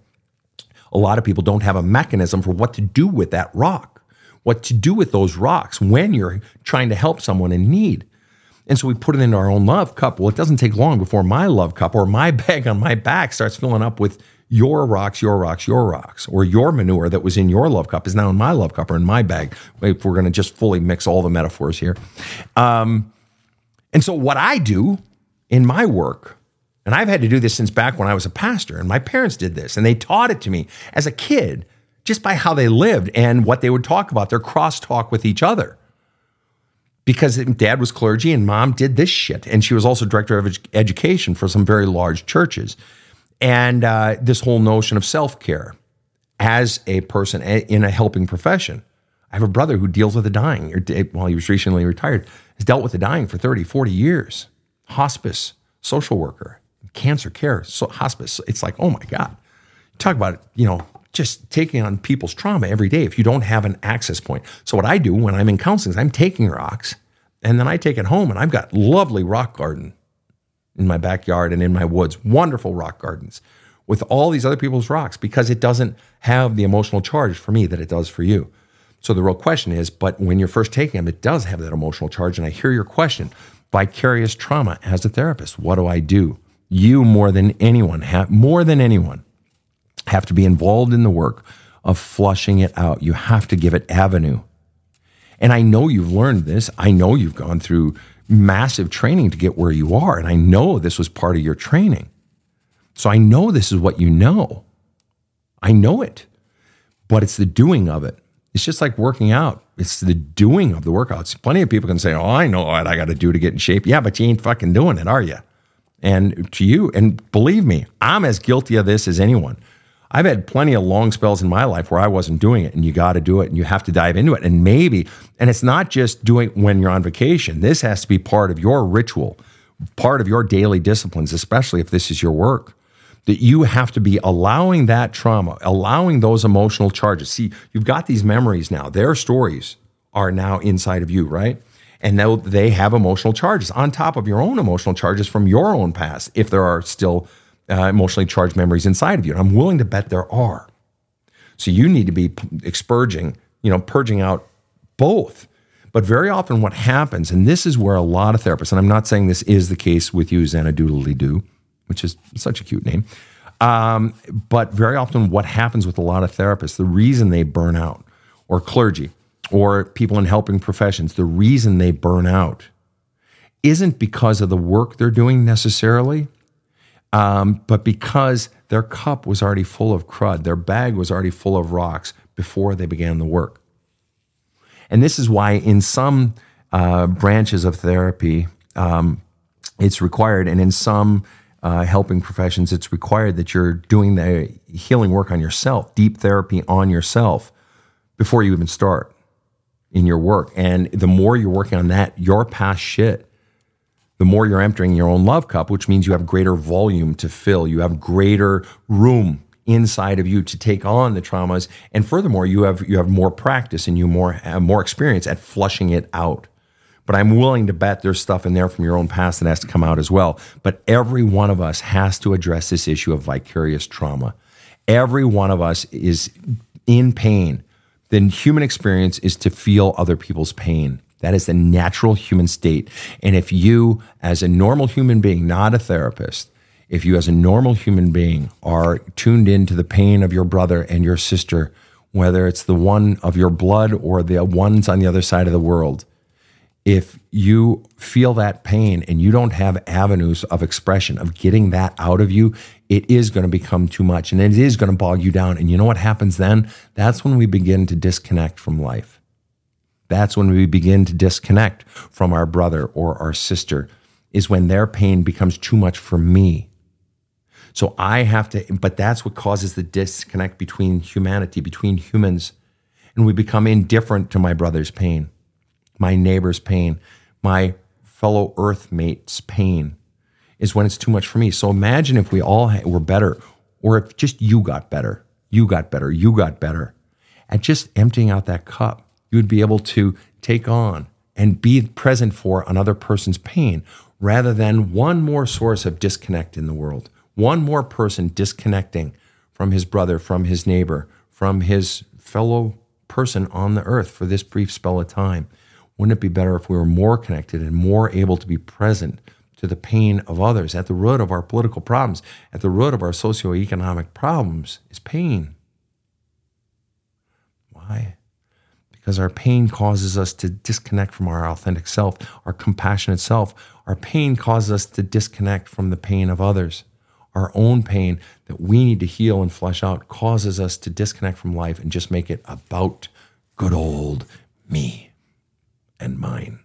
[SPEAKER 2] A lot of people don't have a mechanism for what to do with that rock, what to do with those rocks when you're trying to help someone in need. And so we put it into our own love cup. Well, it doesn't take long before my love cup or my bag on my back starts filling up with your rocks, your rocks, your rocks, or your manure that was in your love cup is now in my love cup or in my bag. If we're going to just fully mix all the metaphors here. Um, and so, what I do in my work, and I've had to do this since back when I was a pastor, and my parents did this, and they taught it to me as a kid just by how they lived and what they would talk about, their crosstalk with each other. Because dad was clergy and mom did this shit. And she was also director of education for some very large churches and uh, this whole notion of self care as a person in a helping profession. I have a brother who deals with the dying, or while he was recently retired, has dealt with the dying for 30, 40 years. Hospice, social worker, cancer care, so hospice. It's like, oh my God. Talk about, it, you know, just taking on people's trauma every day if you don't have an access point. So what I do when I'm in counseling is I'm taking rocks and then I take it home and I've got lovely rock garden in my backyard and in my woods, wonderful rock gardens with all these other people's rocks because it doesn't have the emotional charge for me that it does for you. So the real question is, but when you're first taking them, it does have that emotional charge. And I hear your question vicarious trauma as a therapist. What do I do? You more than anyone have more than anyone have to be involved in the work of flushing it out. You have to give it avenue. And I know you've learned this. I know you've gone through massive training to get where you are. And I know this was part of your training. So I know this is what you know. I know it, but it's the doing of it. It's just like working out. It's the doing of the workouts. Plenty of people can say, Oh, I know what I got to do to get in shape. Yeah, but you ain't fucking doing it, are you? And to you, and believe me, I'm as guilty of this as anyone. I've had plenty of long spells in my life where I wasn't doing it, and you got to do it, and you have to dive into it. And maybe, and it's not just doing when you're on vacation. This has to be part of your ritual, part of your daily disciplines, especially if this is your work. That you have to be allowing that trauma, allowing those emotional charges. See, you've got these memories now. Their stories are now inside of you, right? And now they have emotional charges on top of your own emotional charges from your own past, if there are still uh, emotionally charged memories inside of you. And I'm willing to bet there are. So you need to be expurging, you know, purging out both. But very often what happens, and this is where a lot of therapists, and I'm not saying this is the case with you, Xanadoodly Doo, which is such a cute name. Um, but very often what happens with a lot of therapists, the reason they burn out, or clergy, or people in helping professions, the reason they burn out isn't because of the work they're doing necessarily um, but because their cup was already full of crud, their bag was already full of rocks before they began the work. And this is why, in some uh, branches of therapy, um, it's required, and in some uh, helping professions, it's required that you're doing the healing work on yourself, deep therapy on yourself, before you even start in your work. And the more you're working on that, your past shit the more you're emptying your own love cup, which means you have greater volume to fill. You have greater room inside of you to take on the traumas, and furthermore, you have you have more practice and you more have more experience at flushing it out. But I'm willing to bet there's stuff in there from your own past that has to come out as well. But every one of us has to address this issue of vicarious trauma. Every one of us is in pain. The human experience is to feel other people's pain. That is the natural human state. And if you, as a normal human being, not a therapist, if you, as a normal human being, are tuned into the pain of your brother and your sister, whether it's the one of your blood or the ones on the other side of the world, if you feel that pain and you don't have avenues of expression, of getting that out of you, it is going to become too much and it is going to bog you down. And you know what happens then? That's when we begin to disconnect from life. That's when we begin to disconnect from our brother or our sister, is when their pain becomes too much for me. So I have to, but that's what causes the disconnect between humanity, between humans. and we become indifferent to my brother's pain, my neighbor's pain, my fellow earthmate's pain is when it's too much for me. So imagine if we all were better, or if just you got better, you got better, you got better at just emptying out that cup. You would be able to take on and be present for another person's pain rather than one more source of disconnect in the world, one more person disconnecting from his brother, from his neighbor, from his fellow person on the earth for this brief spell of time. Wouldn't it be better if we were more connected and more able to be present to the pain of others? At the root of our political problems, at the root of our socioeconomic problems is pain. Why? Because our pain causes us to disconnect from our authentic self, our compassionate self. Our pain causes us to disconnect from the pain of others. Our own pain that we need to heal and flesh out causes us to disconnect from life and just make it about good old me and mine.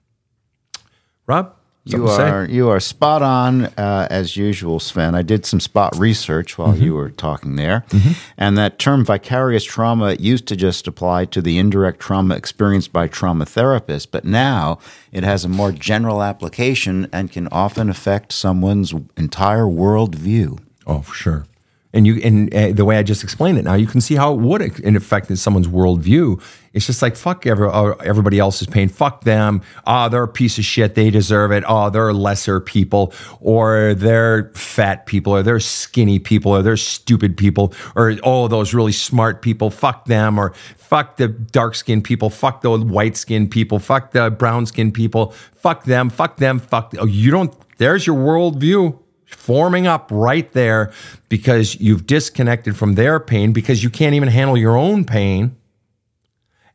[SPEAKER 2] Rob?
[SPEAKER 3] You are you are spot on uh, as usual, Sven. I did some spot research while mm-hmm. you were talking there, mm-hmm. and that term vicarious trauma used to just apply to the indirect trauma experienced by trauma therapists, but now it has a more general application and can often affect someone's entire worldview.
[SPEAKER 2] Oh, for sure and you and uh, the way I just explained it now, you can see how it would in affect someone's worldview. It's just like fuck every, uh, everybody else's pain. Fuck them. Oh, they're a piece of shit. They deserve it. Oh, they're lesser people, or they're fat people, or they're skinny people, or they're stupid people, or oh, those really smart people. Fuck them, or fuck the dark skinned people. Fuck the white skinned people. Fuck the brown skinned people. Fuck them. Fuck them. Fuck. Oh, you don't. There's your worldview forming up right there because you've disconnected from their pain because you can't even handle your own pain.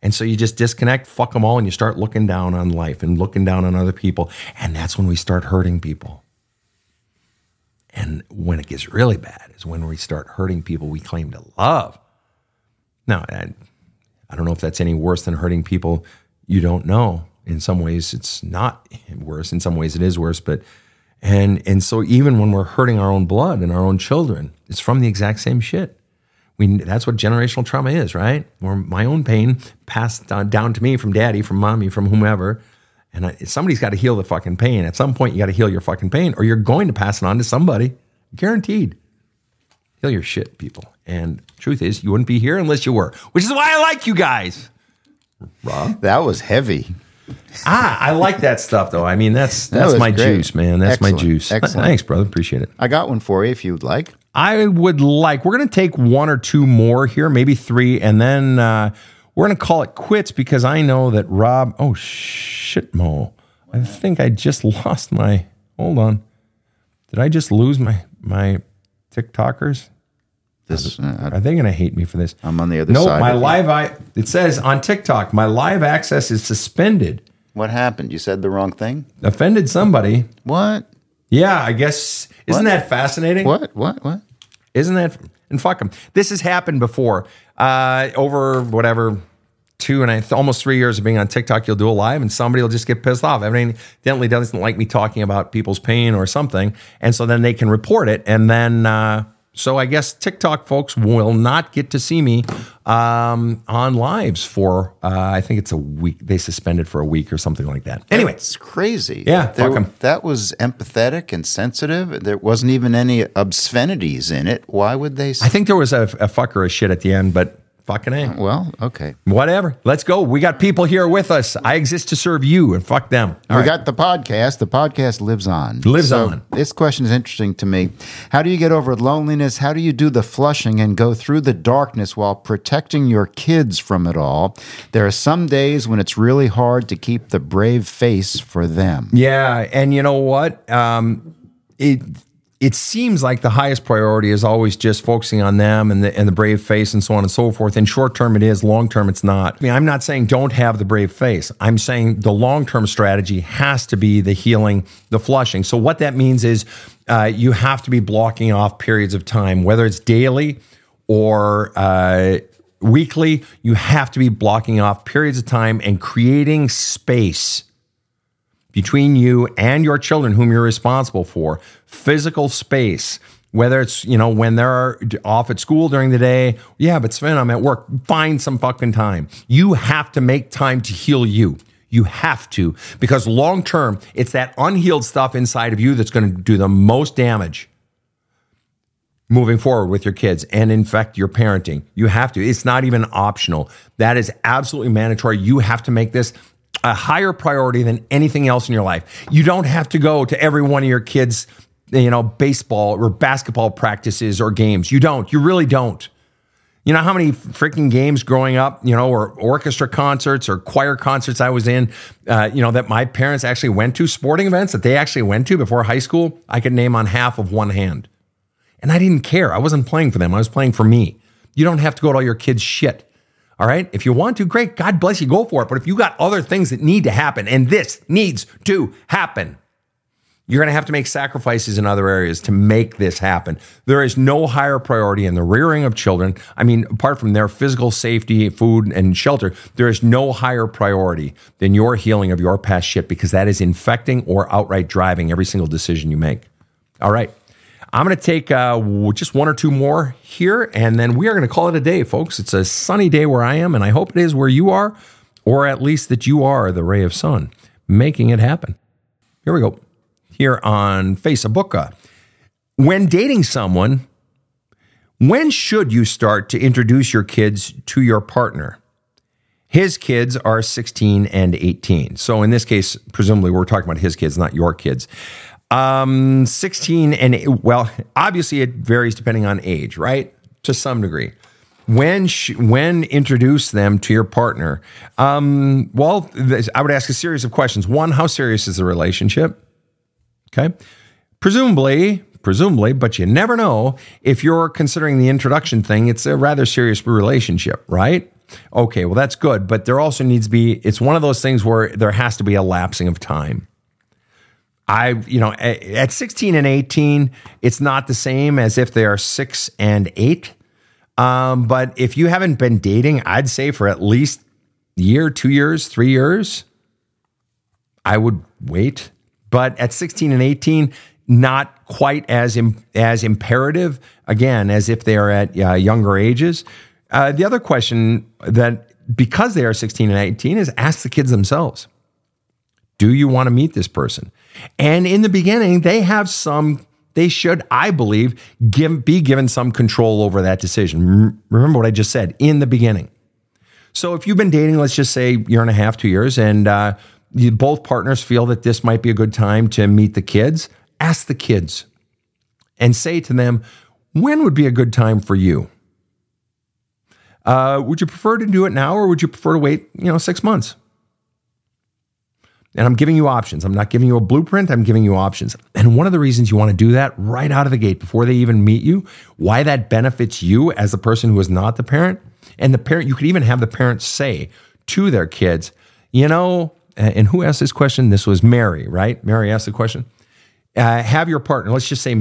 [SPEAKER 2] And so you just disconnect, fuck them all, and you start looking down on life and looking down on other people. And that's when we start hurting people. And when it gets really bad is when we start hurting people we claim to love. Now, I, I don't know if that's any worse than hurting people you don't know. In some ways, it's not worse. In some ways, it is worse. But and and so even when we're hurting our own blood and our own children, it's from the exact same shit. We that's what generational trauma is, right? Or my own pain passed down, down to me from daddy, from mommy, from whomever. And I, somebody's got to heal the fucking pain. At some point, you got to heal your fucking pain, or you're going to pass it on to somebody, guaranteed. Heal your shit, people. And truth is, you wouldn't be here unless you were, which is why I like you guys.
[SPEAKER 3] Rob, that was heavy
[SPEAKER 2] ah, I like that stuff though. I mean, that's that's that my great. juice, man. That's Excellent. my juice. Excellent. Thanks, brother. Appreciate it.
[SPEAKER 3] I got one for you if you'd like.
[SPEAKER 2] I would like. We're going to take one or two more here, maybe three, and then uh, we're going to call it quits because I know that Rob. Oh shit, Mo. I think I just lost my. Hold on. Did I just lose my my TikTokers? This, uh, Are they going to hate me for this?
[SPEAKER 3] I'm on the other no, side.
[SPEAKER 2] No, my live I it says on TikTok, my live access is suspended.
[SPEAKER 3] What happened? You said the wrong thing?
[SPEAKER 2] Offended somebody.
[SPEAKER 3] What?
[SPEAKER 2] Yeah, I guess isn't what? that fascinating?
[SPEAKER 3] What? What? What?
[SPEAKER 2] Isn't that and fuck them. This has happened before. Uh, over whatever two and I, almost three years of being on TikTok, you'll do a live and somebody will just get pissed off. Everything evidently doesn't like me talking about people's pain or something. And so then they can report it. And then, uh, so I guess TikTok folks will not get to see me um, on lives for uh, I think it's a week. They suspended for a week or something like that. Anyway,
[SPEAKER 3] it's crazy.
[SPEAKER 2] Yeah,
[SPEAKER 3] there, that was empathetic and sensitive. There wasn't even any obscenities in it. Why would they?
[SPEAKER 2] I think there was a, a fucker a shit at the end, but Fucking A.
[SPEAKER 3] Well, okay.
[SPEAKER 2] Whatever. Let's go. We got people here with us. I exist to serve you and fuck them.
[SPEAKER 3] All we right. got the podcast. The podcast lives on.
[SPEAKER 2] Lives so on.
[SPEAKER 3] This question is interesting to me. How do you get over loneliness? How do you do the flushing and go through the darkness while protecting your kids from it all? There are some days when it's really hard to keep the brave face for them.
[SPEAKER 2] Yeah. And you know what? Um, it it seems like the highest priority is always just focusing on them and the, and the brave face and so on and so forth. In short term, it is. Long term, it's not. I mean, I'm not saying don't have the brave face. I'm saying the long term strategy has to be the healing, the flushing. So, what that means is uh, you have to be blocking off periods of time, whether it's daily or uh, weekly, you have to be blocking off periods of time and creating space between you and your children, whom you're responsible for, physical space Whether it's, you know, when they're off at school during the day, yeah, but Sven, I'm at work. Find some fucking time. You have to make time to heal you. You have to, because long term, it's that unhealed stuff inside of you that's going to do the most damage moving forward with your kids and infect your parenting. You have to. It's not even optional. That is absolutely mandatory. You have to make this a higher priority than anything else in your life. You don't have to go to every one of your kids' you know, baseball or basketball practices or games. You don't. You really don't. You know how many freaking games growing up, you know, or orchestra concerts or choir concerts I was in, uh, you know, that my parents actually went to, sporting events that they actually went to before high school, I could name on half of one hand. And I didn't care. I wasn't playing for them, I was playing for me. You don't have to go to all your kids' shit. All right. If you want to, great. God bless you. Go for it. But if you got other things that need to happen, and this needs to happen, you're going to have to make sacrifices in other areas to make this happen. There is no higher priority in the rearing of children. I mean, apart from their physical safety, food, and shelter, there is no higher priority than your healing of your past shit because that is infecting or outright driving every single decision you make. All right. I'm going to take uh, just one or two more here, and then we are going to call it a day, folks. It's a sunny day where I am, and I hope it is where you are, or at least that you are the ray of sun making it happen. Here we go here on Facebook. When dating someone, when should you start to introduce your kids to your partner? His kids are 16 and 18. So in this case, presumably we're talking about his kids, not your kids. Um, 16 and well, obviously it varies depending on age, right? To some degree. When sh- when introduce them to your partner? Um, well, I would ask a series of questions. One, how serious is the relationship? Okay. Presumably, presumably, but you never know. If you're considering the introduction thing, it's a rather serious relationship, right? Okay, well, that's good. But there also needs to be, it's one of those things where there has to be a lapsing of time. I, you know, at 16 and 18, it's not the same as if they are six and eight. Um, but if you haven't been dating, I'd say for at least year, two years, three years, I would wait but at 16 and 18, not quite as Im- as imperative again as if they are at uh, younger ages. Uh, the other question that because they are 16 and 18 is ask the kids themselves. Do you want to meet this person? And in the beginning, they have some they should, I believe, give, be given some control over that decision. Remember what I just said in the beginning. So if you've been dating, let's just say year and a half, two years, and uh, you, both partners feel that this might be a good time to meet the kids, ask the kids and say to them, when would be a good time for you? Uh, would you prefer to do it now or would you prefer to wait, you know, six months? And I'm giving you options. I'm not giving you a blueprint. I'm giving you options. And one of the reasons you want to do that right out of the gate before they even meet you, why that benefits you as the person who is not the parent, and the parent, you could even have the parents say to their kids, you know, and who asked this question? This was Mary, right? Mary asked the question. Uh, have your partner, let's just say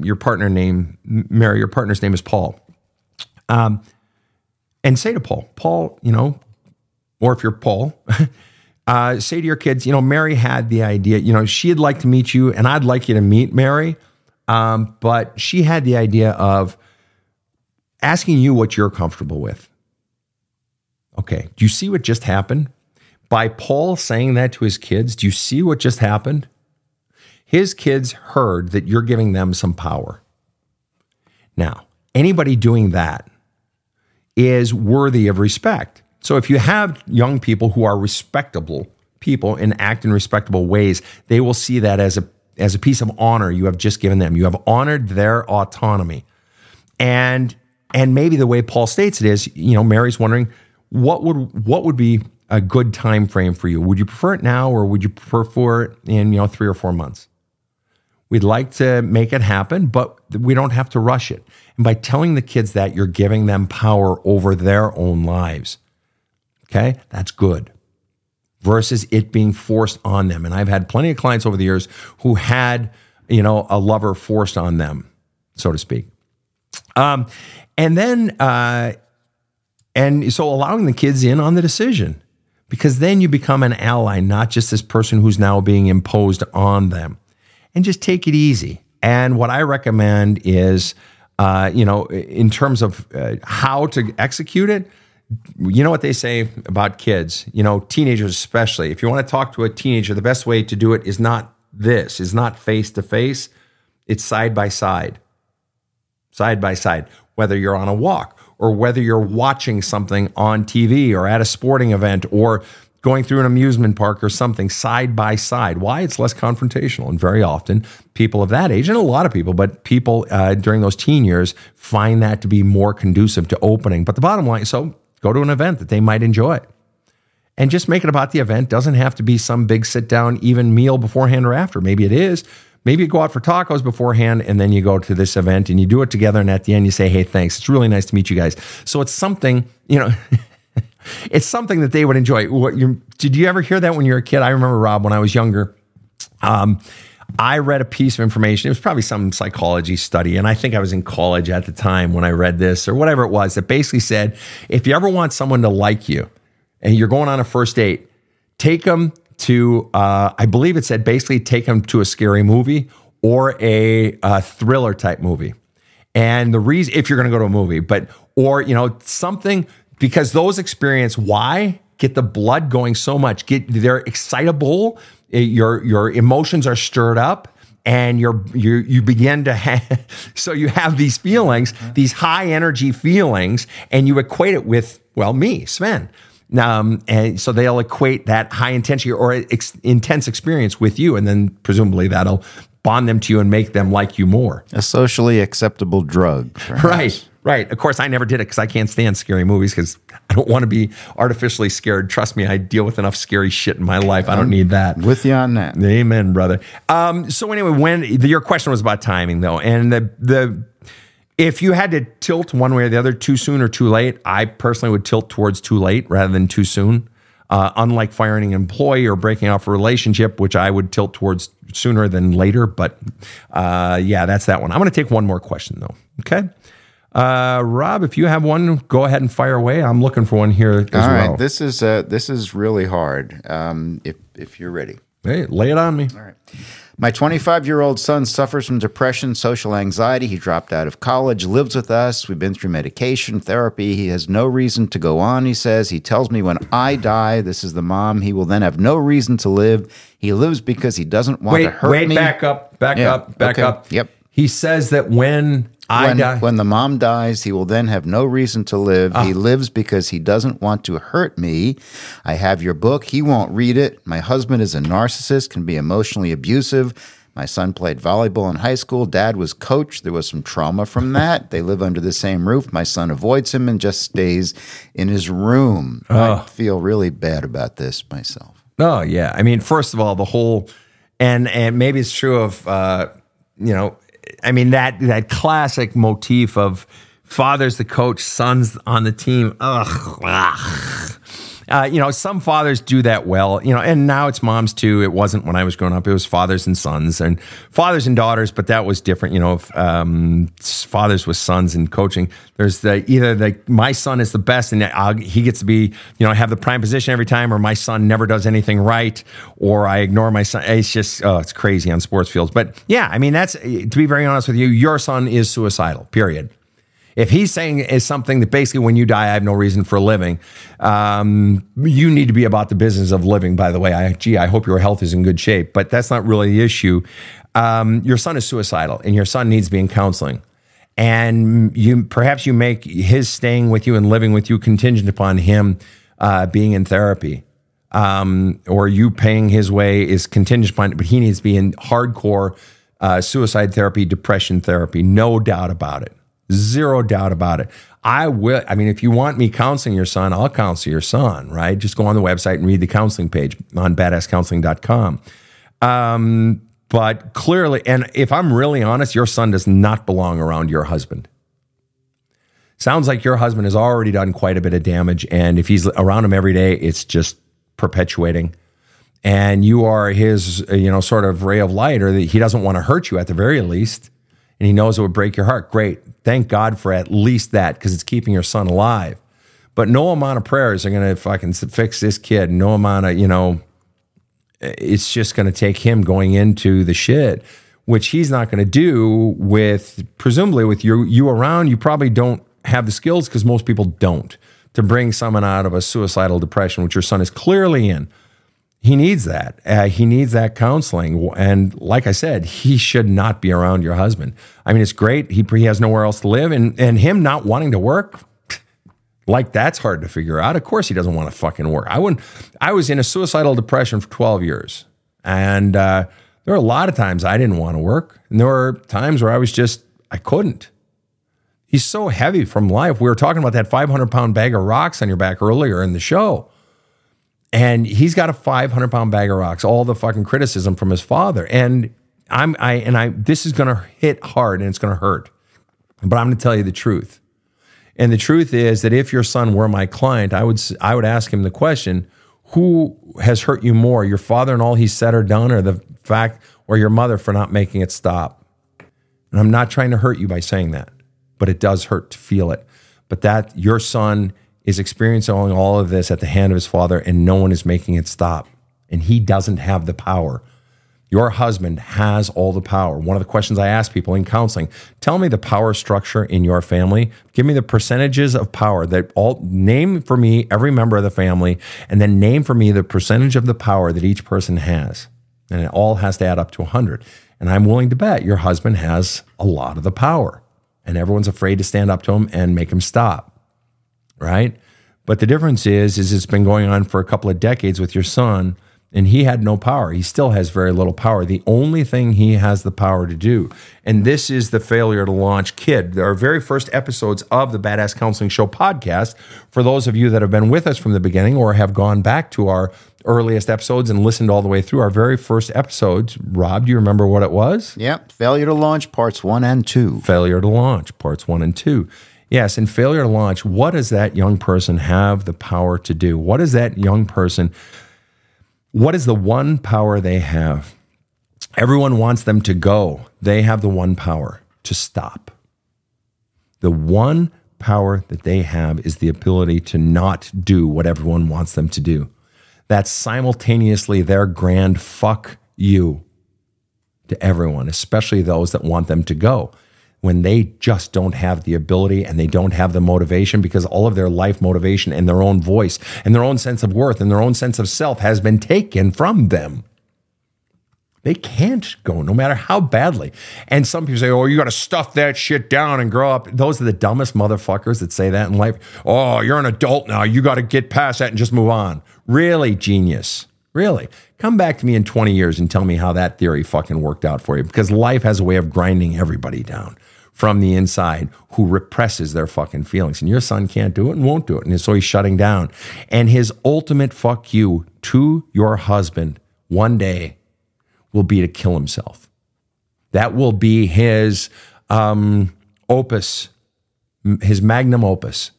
[SPEAKER 2] your partner name, Mary, your partner's name is Paul. Um, and say to Paul, Paul, you know, or if you're Paul, uh, say to your kids, you know, Mary had the idea, you know, she'd like to meet you and I'd like you to meet Mary. Um, but she had the idea of asking you what you're comfortable with. Okay. Do you see what just happened? By Paul saying that to his kids, do you see what just happened? His kids heard that you're giving them some power. Now, anybody doing that is worthy of respect. So if you have young people who are respectable people and act in respectable ways, they will see that as a as a piece of honor you have just given them. You have honored their autonomy. And and maybe the way Paul states it is, you know, Mary's wondering what would what would be a good time frame for you? Would you prefer it now or would you prefer it in, you know, 3 or 4 months? We'd like to make it happen, but we don't have to rush it. And by telling the kids that, you're giving them power over their own lives. Okay? That's good. Versus it being forced on them. And I've had plenty of clients over the years who had, you know, a lover forced on them, so to speak. Um, and then, uh, and so allowing the kids in on the decision because then you become an ally, not just this person who's now being imposed on them. And just take it easy. And what I recommend is, uh, you know, in terms of uh, how to execute it, you know what they say about kids, you know, teenagers especially. If you want to talk to a teenager, the best way to do it is not this, is not face to face, it's side by side. Side by side, whether you're on a walk or whether you're watching something on TV or at a sporting event or going through an amusement park or something side by side. Why? It's less confrontational. And very often, people of that age, and a lot of people, but people uh, during those teen years find that to be more conducive to opening. But the bottom line so go to an event that they might enjoy. And just make it about the event. Doesn't have to be some big sit down, even meal beforehand or after. Maybe it is. Maybe you go out for tacos beforehand and then you go to this event and you do it together. And at the end, you say, Hey, thanks. It's really nice to meet you guys. So it's something, you know. it's something that they would enjoy. What you, did you ever hear that when you were a kid? I remember Rob when I was younger. Um, I read a piece of information. It was probably some psychology study, and I think I was in college at the time when I read this or whatever it was. That basically said, if you ever want someone to like you, and you're going on a first date, take them to. Uh, I believe it said basically take them to a scary movie or a, a thriller type movie. And the reason, if you're going to go to a movie, but or you know something because those experience why get the blood going so much get they're excitable eh, your your emotions are stirred up and you're you you begin to have so you have these feelings these high energy feelings and you equate it with well me sven um, and so they'll equate that high intensity or ex- intense experience with you and then presumably that'll bond them to you and make them like you more
[SPEAKER 3] A socially acceptable drug. perhaps.
[SPEAKER 2] Right, right. Of course, I never did it because I can't stand scary movies because I don't want to be artificially scared. Trust me, I deal with enough scary shit in my life. I don't need that.
[SPEAKER 3] With you on that.
[SPEAKER 2] Amen, brother. Um, so anyway, when your question was about timing, though, and the the if you had to tilt one way or the other, too soon or too late, I personally would tilt towards too late rather than too soon. Uh, unlike firing an employee or breaking off a relationship, which I would tilt towards sooner than later. But uh, yeah, that's that one. I'm going to take one more question though. Okay. Uh, Rob, if you have one, go ahead and fire away. I'm looking for one here as
[SPEAKER 3] All right,
[SPEAKER 2] well.
[SPEAKER 3] this is uh, this is really hard. Um, if if you're ready.
[SPEAKER 2] hey, lay it on me.
[SPEAKER 3] All right. My 25 year old son suffers from depression, social anxiety. He dropped out of college, lives with us. We've been through medication, therapy. He has no reason to go on, he says. He tells me when I die, this is the mom, he will then have no reason to live. He lives because he doesn't want to
[SPEAKER 2] Wait,
[SPEAKER 3] hurt
[SPEAKER 2] wait,
[SPEAKER 3] me.
[SPEAKER 2] back up, back
[SPEAKER 3] Yeah,
[SPEAKER 2] up, back
[SPEAKER 3] okay,
[SPEAKER 2] up.
[SPEAKER 3] yep.
[SPEAKER 2] He says that when I
[SPEAKER 3] when,
[SPEAKER 2] die,
[SPEAKER 3] when the mom dies, he will then have no reason to live.
[SPEAKER 2] Ah.
[SPEAKER 3] He lives because he doesn't want to hurt me. I have your book. He won't read it. My husband is a narcissist, can be emotionally abusive. My son played volleyball in high school. Dad was coach. There was some trauma from that. They live under the same roof. My son avoids him and just stays in his room. I feel really bad about this myself.
[SPEAKER 2] Oh yeah, I mean, first of all, the whole, and and maybe it's true of, uh, you know, I mean that that classic motif of fathers the coach, sons on the team. Ugh. ugh. Uh, you know, some fathers do that well, you know, and now it's moms too. It wasn't when I was growing up. It was fathers and sons and fathers and daughters, but that was different, you know, if, um, fathers with sons and coaching. There's the either the my son is the best and I'll, he gets to be, you know, have the prime position every time, or my son never does anything right, or I ignore my son. It's just, oh, it's crazy on sports fields. But yeah, I mean, that's to be very honest with you, your son is suicidal, period. If he's saying is something that basically when you die, I have no reason for living, um, you need to be about the business of living. By the way, I, gee, I hope your health is in good shape, but that's not really the issue. Um, your son is suicidal, and your son needs to be in counseling. And you perhaps you make his staying with you and living with you contingent upon him uh, being in therapy, um, or you paying his way is contingent upon. it But he needs to be in hardcore uh, suicide therapy, depression therapy, no doubt about it. Zero doubt about it. I will. I mean, if you want me counseling your son, I'll counsel your son, right? Just go on the website and read the counseling page on badasscounseling.com. Um, but clearly, and if I'm really honest, your son does not belong around your husband. Sounds like your husband has already done quite a bit of damage. And if he's around him every day, it's just perpetuating. And you are his, you know, sort of ray of light, or that he doesn't want to hurt you at the very least and he knows it would break your heart. Great. Thank God for at least that because it's keeping your son alive. But no amount of prayers are going to fucking fix this kid. No amount of, you know, it's just going to take him going into the shit which he's not going to do with presumably with you you around. You probably don't have the skills because most people don't to bring someone out of a suicidal depression, which your son is clearly in. He needs that. Uh, he needs that counseling. And like I said, he should not be around your husband. I mean, it's great. He, he has nowhere else to live. And, and him not wanting to work, like that's hard to figure out. Of course, he doesn't want to fucking work. I wouldn't. I was in a suicidal depression for 12 years. And uh, there were a lot of times I didn't want to work. And there were times where I was just, I couldn't. He's so heavy from life. We were talking about that 500 pound bag of rocks on your back earlier in the show. And he's got a 500 pound bag of rocks, all the fucking criticism from his father. And I'm, I, and I, this is going to hit hard and it's going to hurt. But I'm going to tell you the truth. And the truth is that if your son were my client, I would, I would ask him the question, who has hurt you more, your father and all he said or done, or the fact, or your mother for not making it stop? And I'm not trying to hurt you by saying that, but it does hurt to feel it. But that your son is experiencing all of this at the hand of his father, and no one is making it stop. And he doesn't have the power. Your husband has all the power. One of the questions I ask people in counseling tell me the power structure in your family. Give me the percentages of power that all name for me every member of the family, and then name for me the percentage of the power that each person has. And it all has to add up to 100. And I'm willing to bet your husband has a lot of the power, and everyone's afraid to stand up to him and make him stop. Right? But the difference is, is it's been going on for a couple of decades with your son and he had no power. He still has very little power. The only thing he has the power to do, and this is the failure to launch kid. Our very first episodes of the Badass Counseling Show podcast. For those of you that have been with us from the beginning or have gone back to our earliest episodes and listened all the way through our very first episodes, Rob, do you remember what it was?
[SPEAKER 3] Yep. Failure to launch parts one and two.
[SPEAKER 2] Failure to launch parts one and two. Yes, in failure to launch, what does that young person have the power to do? What does that young person what is the one power they have? Everyone wants them to go. They have the one power to stop. The one power that they have is the ability to not do what everyone wants them to do. That's simultaneously their grand fuck you to everyone, especially those that want them to go when they just don't have the ability and they don't have the motivation because all of their life motivation and their own voice and their own sense of worth and their own sense of self has been taken from them. They can't go no matter how badly. And some people say, oh, you got to stuff that shit down and grow up. Those are the dumbest motherfuckers that say that in life. Oh, you're an adult now. You got to get past that and just move on. Really, genius. Really. Come back to me in 20 years and tell me how that theory fucking worked out for you because life has a way of grinding everybody down from the inside who represses their fucking feelings. And your son can't do it and won't do it. And so he's shutting down. And his ultimate fuck you to your husband one day will be to kill himself. That will be his um, opus, his magnum opus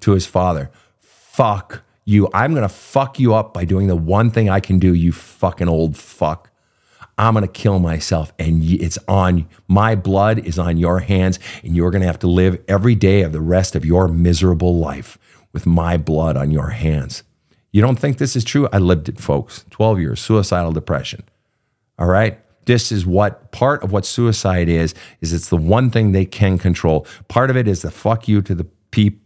[SPEAKER 2] to his father. Fuck you. I'm going to fuck you up by doing the one thing I can do, you fucking old fuck. I'm going to kill myself and it's on my blood is on your hands and you're going to have to live every day of the rest of your miserable life with my blood on your hands. You don't think this is true? I lived it, folks. 12 years, suicidal depression. All right? This is what part of what suicide is is it's the one thing they can control. Part of it is the fuck you to the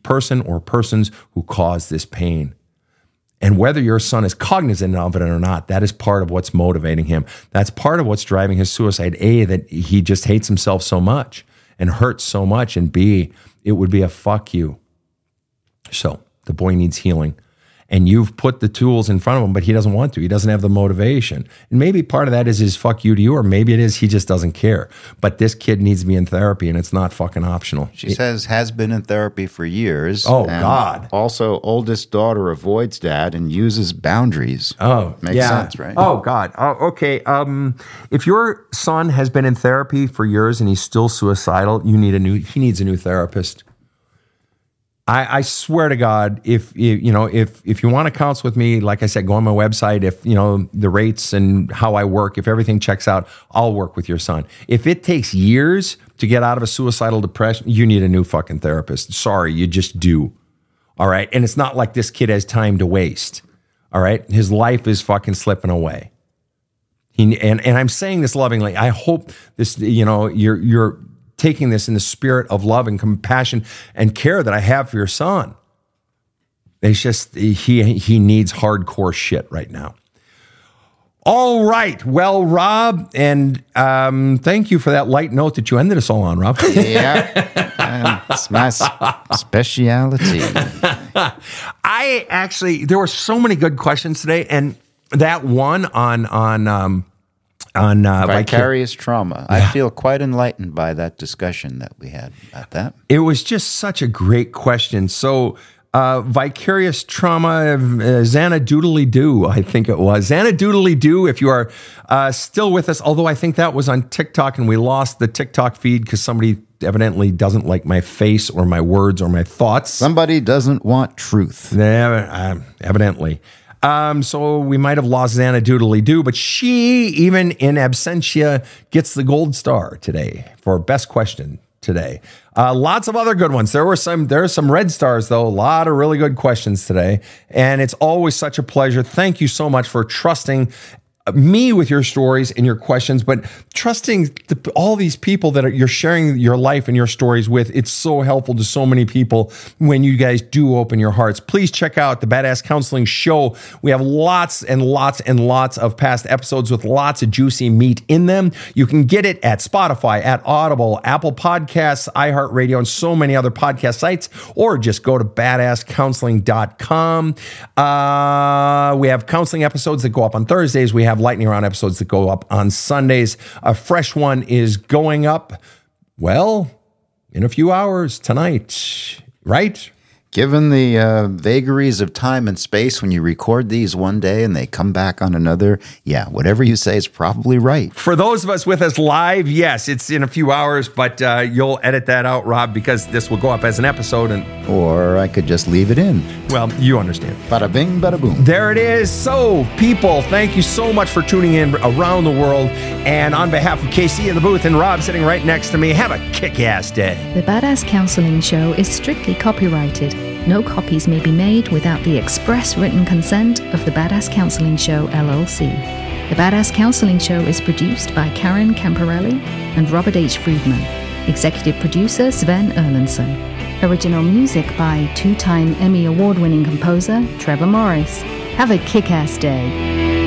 [SPEAKER 2] person or persons who caused this pain. And whether your son is cognizant of it or not, that is part of what's motivating him. That's part of what's driving his suicide. A, that he just hates himself so much and hurts so much. And B, it would be a fuck you. So the boy needs healing and you've put the tools in front of him, but he doesn't want to. He doesn't have the motivation. And maybe part of that is his fuck you to you, or maybe it is he just doesn't care. But this kid needs to be in therapy and it's not fucking optional.
[SPEAKER 3] She it, says has been in therapy for years.
[SPEAKER 2] Oh God.
[SPEAKER 3] Also, oldest daughter avoids dad and uses boundaries.
[SPEAKER 2] Oh,
[SPEAKER 3] makes
[SPEAKER 2] yeah.
[SPEAKER 3] sense, right?
[SPEAKER 2] Oh God. Oh, okay. Um, if your son has been in therapy for years and he's still suicidal, you need a new. He needs a new therapist. I, I, swear to God, if you know, if if you want to counsel with me, like I said, go on my website. If you know the rates and how I work, if everything checks out, I'll work with your son. If it takes years to get out of a suicidal depression, you need a new fucking therapist. Sorry, you just do. All right, and it's not like this kid has time to waste. All right, his life is fucking slipping away. He, and, and I'm saying this lovingly. I hope this, you know, you're, you're taking this in the spirit of love and compassion and care that I have for your son. It's just, he, he needs hardcore shit right now. All right. Well, Rob, and um, thank you for that light note that you ended us all on, Rob.
[SPEAKER 3] Yeah. Um, it's my specialty.
[SPEAKER 2] I actually, there were so many good questions today, and that one on on um, on uh,
[SPEAKER 3] vicarious vicar- trauma. Yeah. I feel quite enlightened by that discussion that we had about that.
[SPEAKER 2] It was just such a great question. So uh, vicarious trauma, uh, Xana Doodly Doo, I think it was. Xana Doodly Doo, if you are uh, still with us, although I think that was on TikTok and we lost the TikTok feed because somebody evidently doesn't like my face or my words or my thoughts.
[SPEAKER 3] Somebody doesn't want truth.
[SPEAKER 2] Yeah, uh, evidently. Um, so we might have lost Xana Doodly Doo, but she, even in absentia, gets the gold star today for best question today. Uh, lots of other good ones. There were some. There are some red stars though. A lot of really good questions today, and it's always such a pleasure. Thank you so much for trusting me with your stories and your questions, but trusting the, all these people that are, you're sharing your life and your stories with. It's so helpful to so many people when you guys do open your hearts. Please check out the Badass Counseling Show. We have lots and lots and lots of past episodes with lots of juicy meat in them. You can get it at Spotify, at Audible, Apple Podcasts, iHeartRadio, and so many other podcast sites, or just go to badasscounseling.com. Uh, we have counseling episodes that go up on Thursdays. We have have lightning round episodes that go up on Sundays. A fresh one is going up, well, in a few hours tonight, right?
[SPEAKER 3] Given the uh, vagaries of time and space when you record these one day and they come back on another, yeah, whatever you say is probably right.
[SPEAKER 2] For those of us with us live, yes, it's in a few hours, but uh, you'll edit that out, Rob, because this will go up as an episode. and
[SPEAKER 3] Or I could just leave it in.
[SPEAKER 2] Well, you understand.
[SPEAKER 3] Bada bing, bada boom.
[SPEAKER 2] There it is. So, people, thank you so much for tuning in around the world. And on behalf of Casey in the booth and Rob sitting right next to me, have a kick ass day.
[SPEAKER 1] The Badass Counseling Show is strictly copyrighted. No copies may be made without the express written consent of the Badass Counseling Show, LLC. The Badass Counseling Show is produced by Karen Camparelli and Robert H. Friedman. Executive producer Sven Erlandson. Original music by two time Emmy Award winning composer Trevor Morris. Have a kick ass day.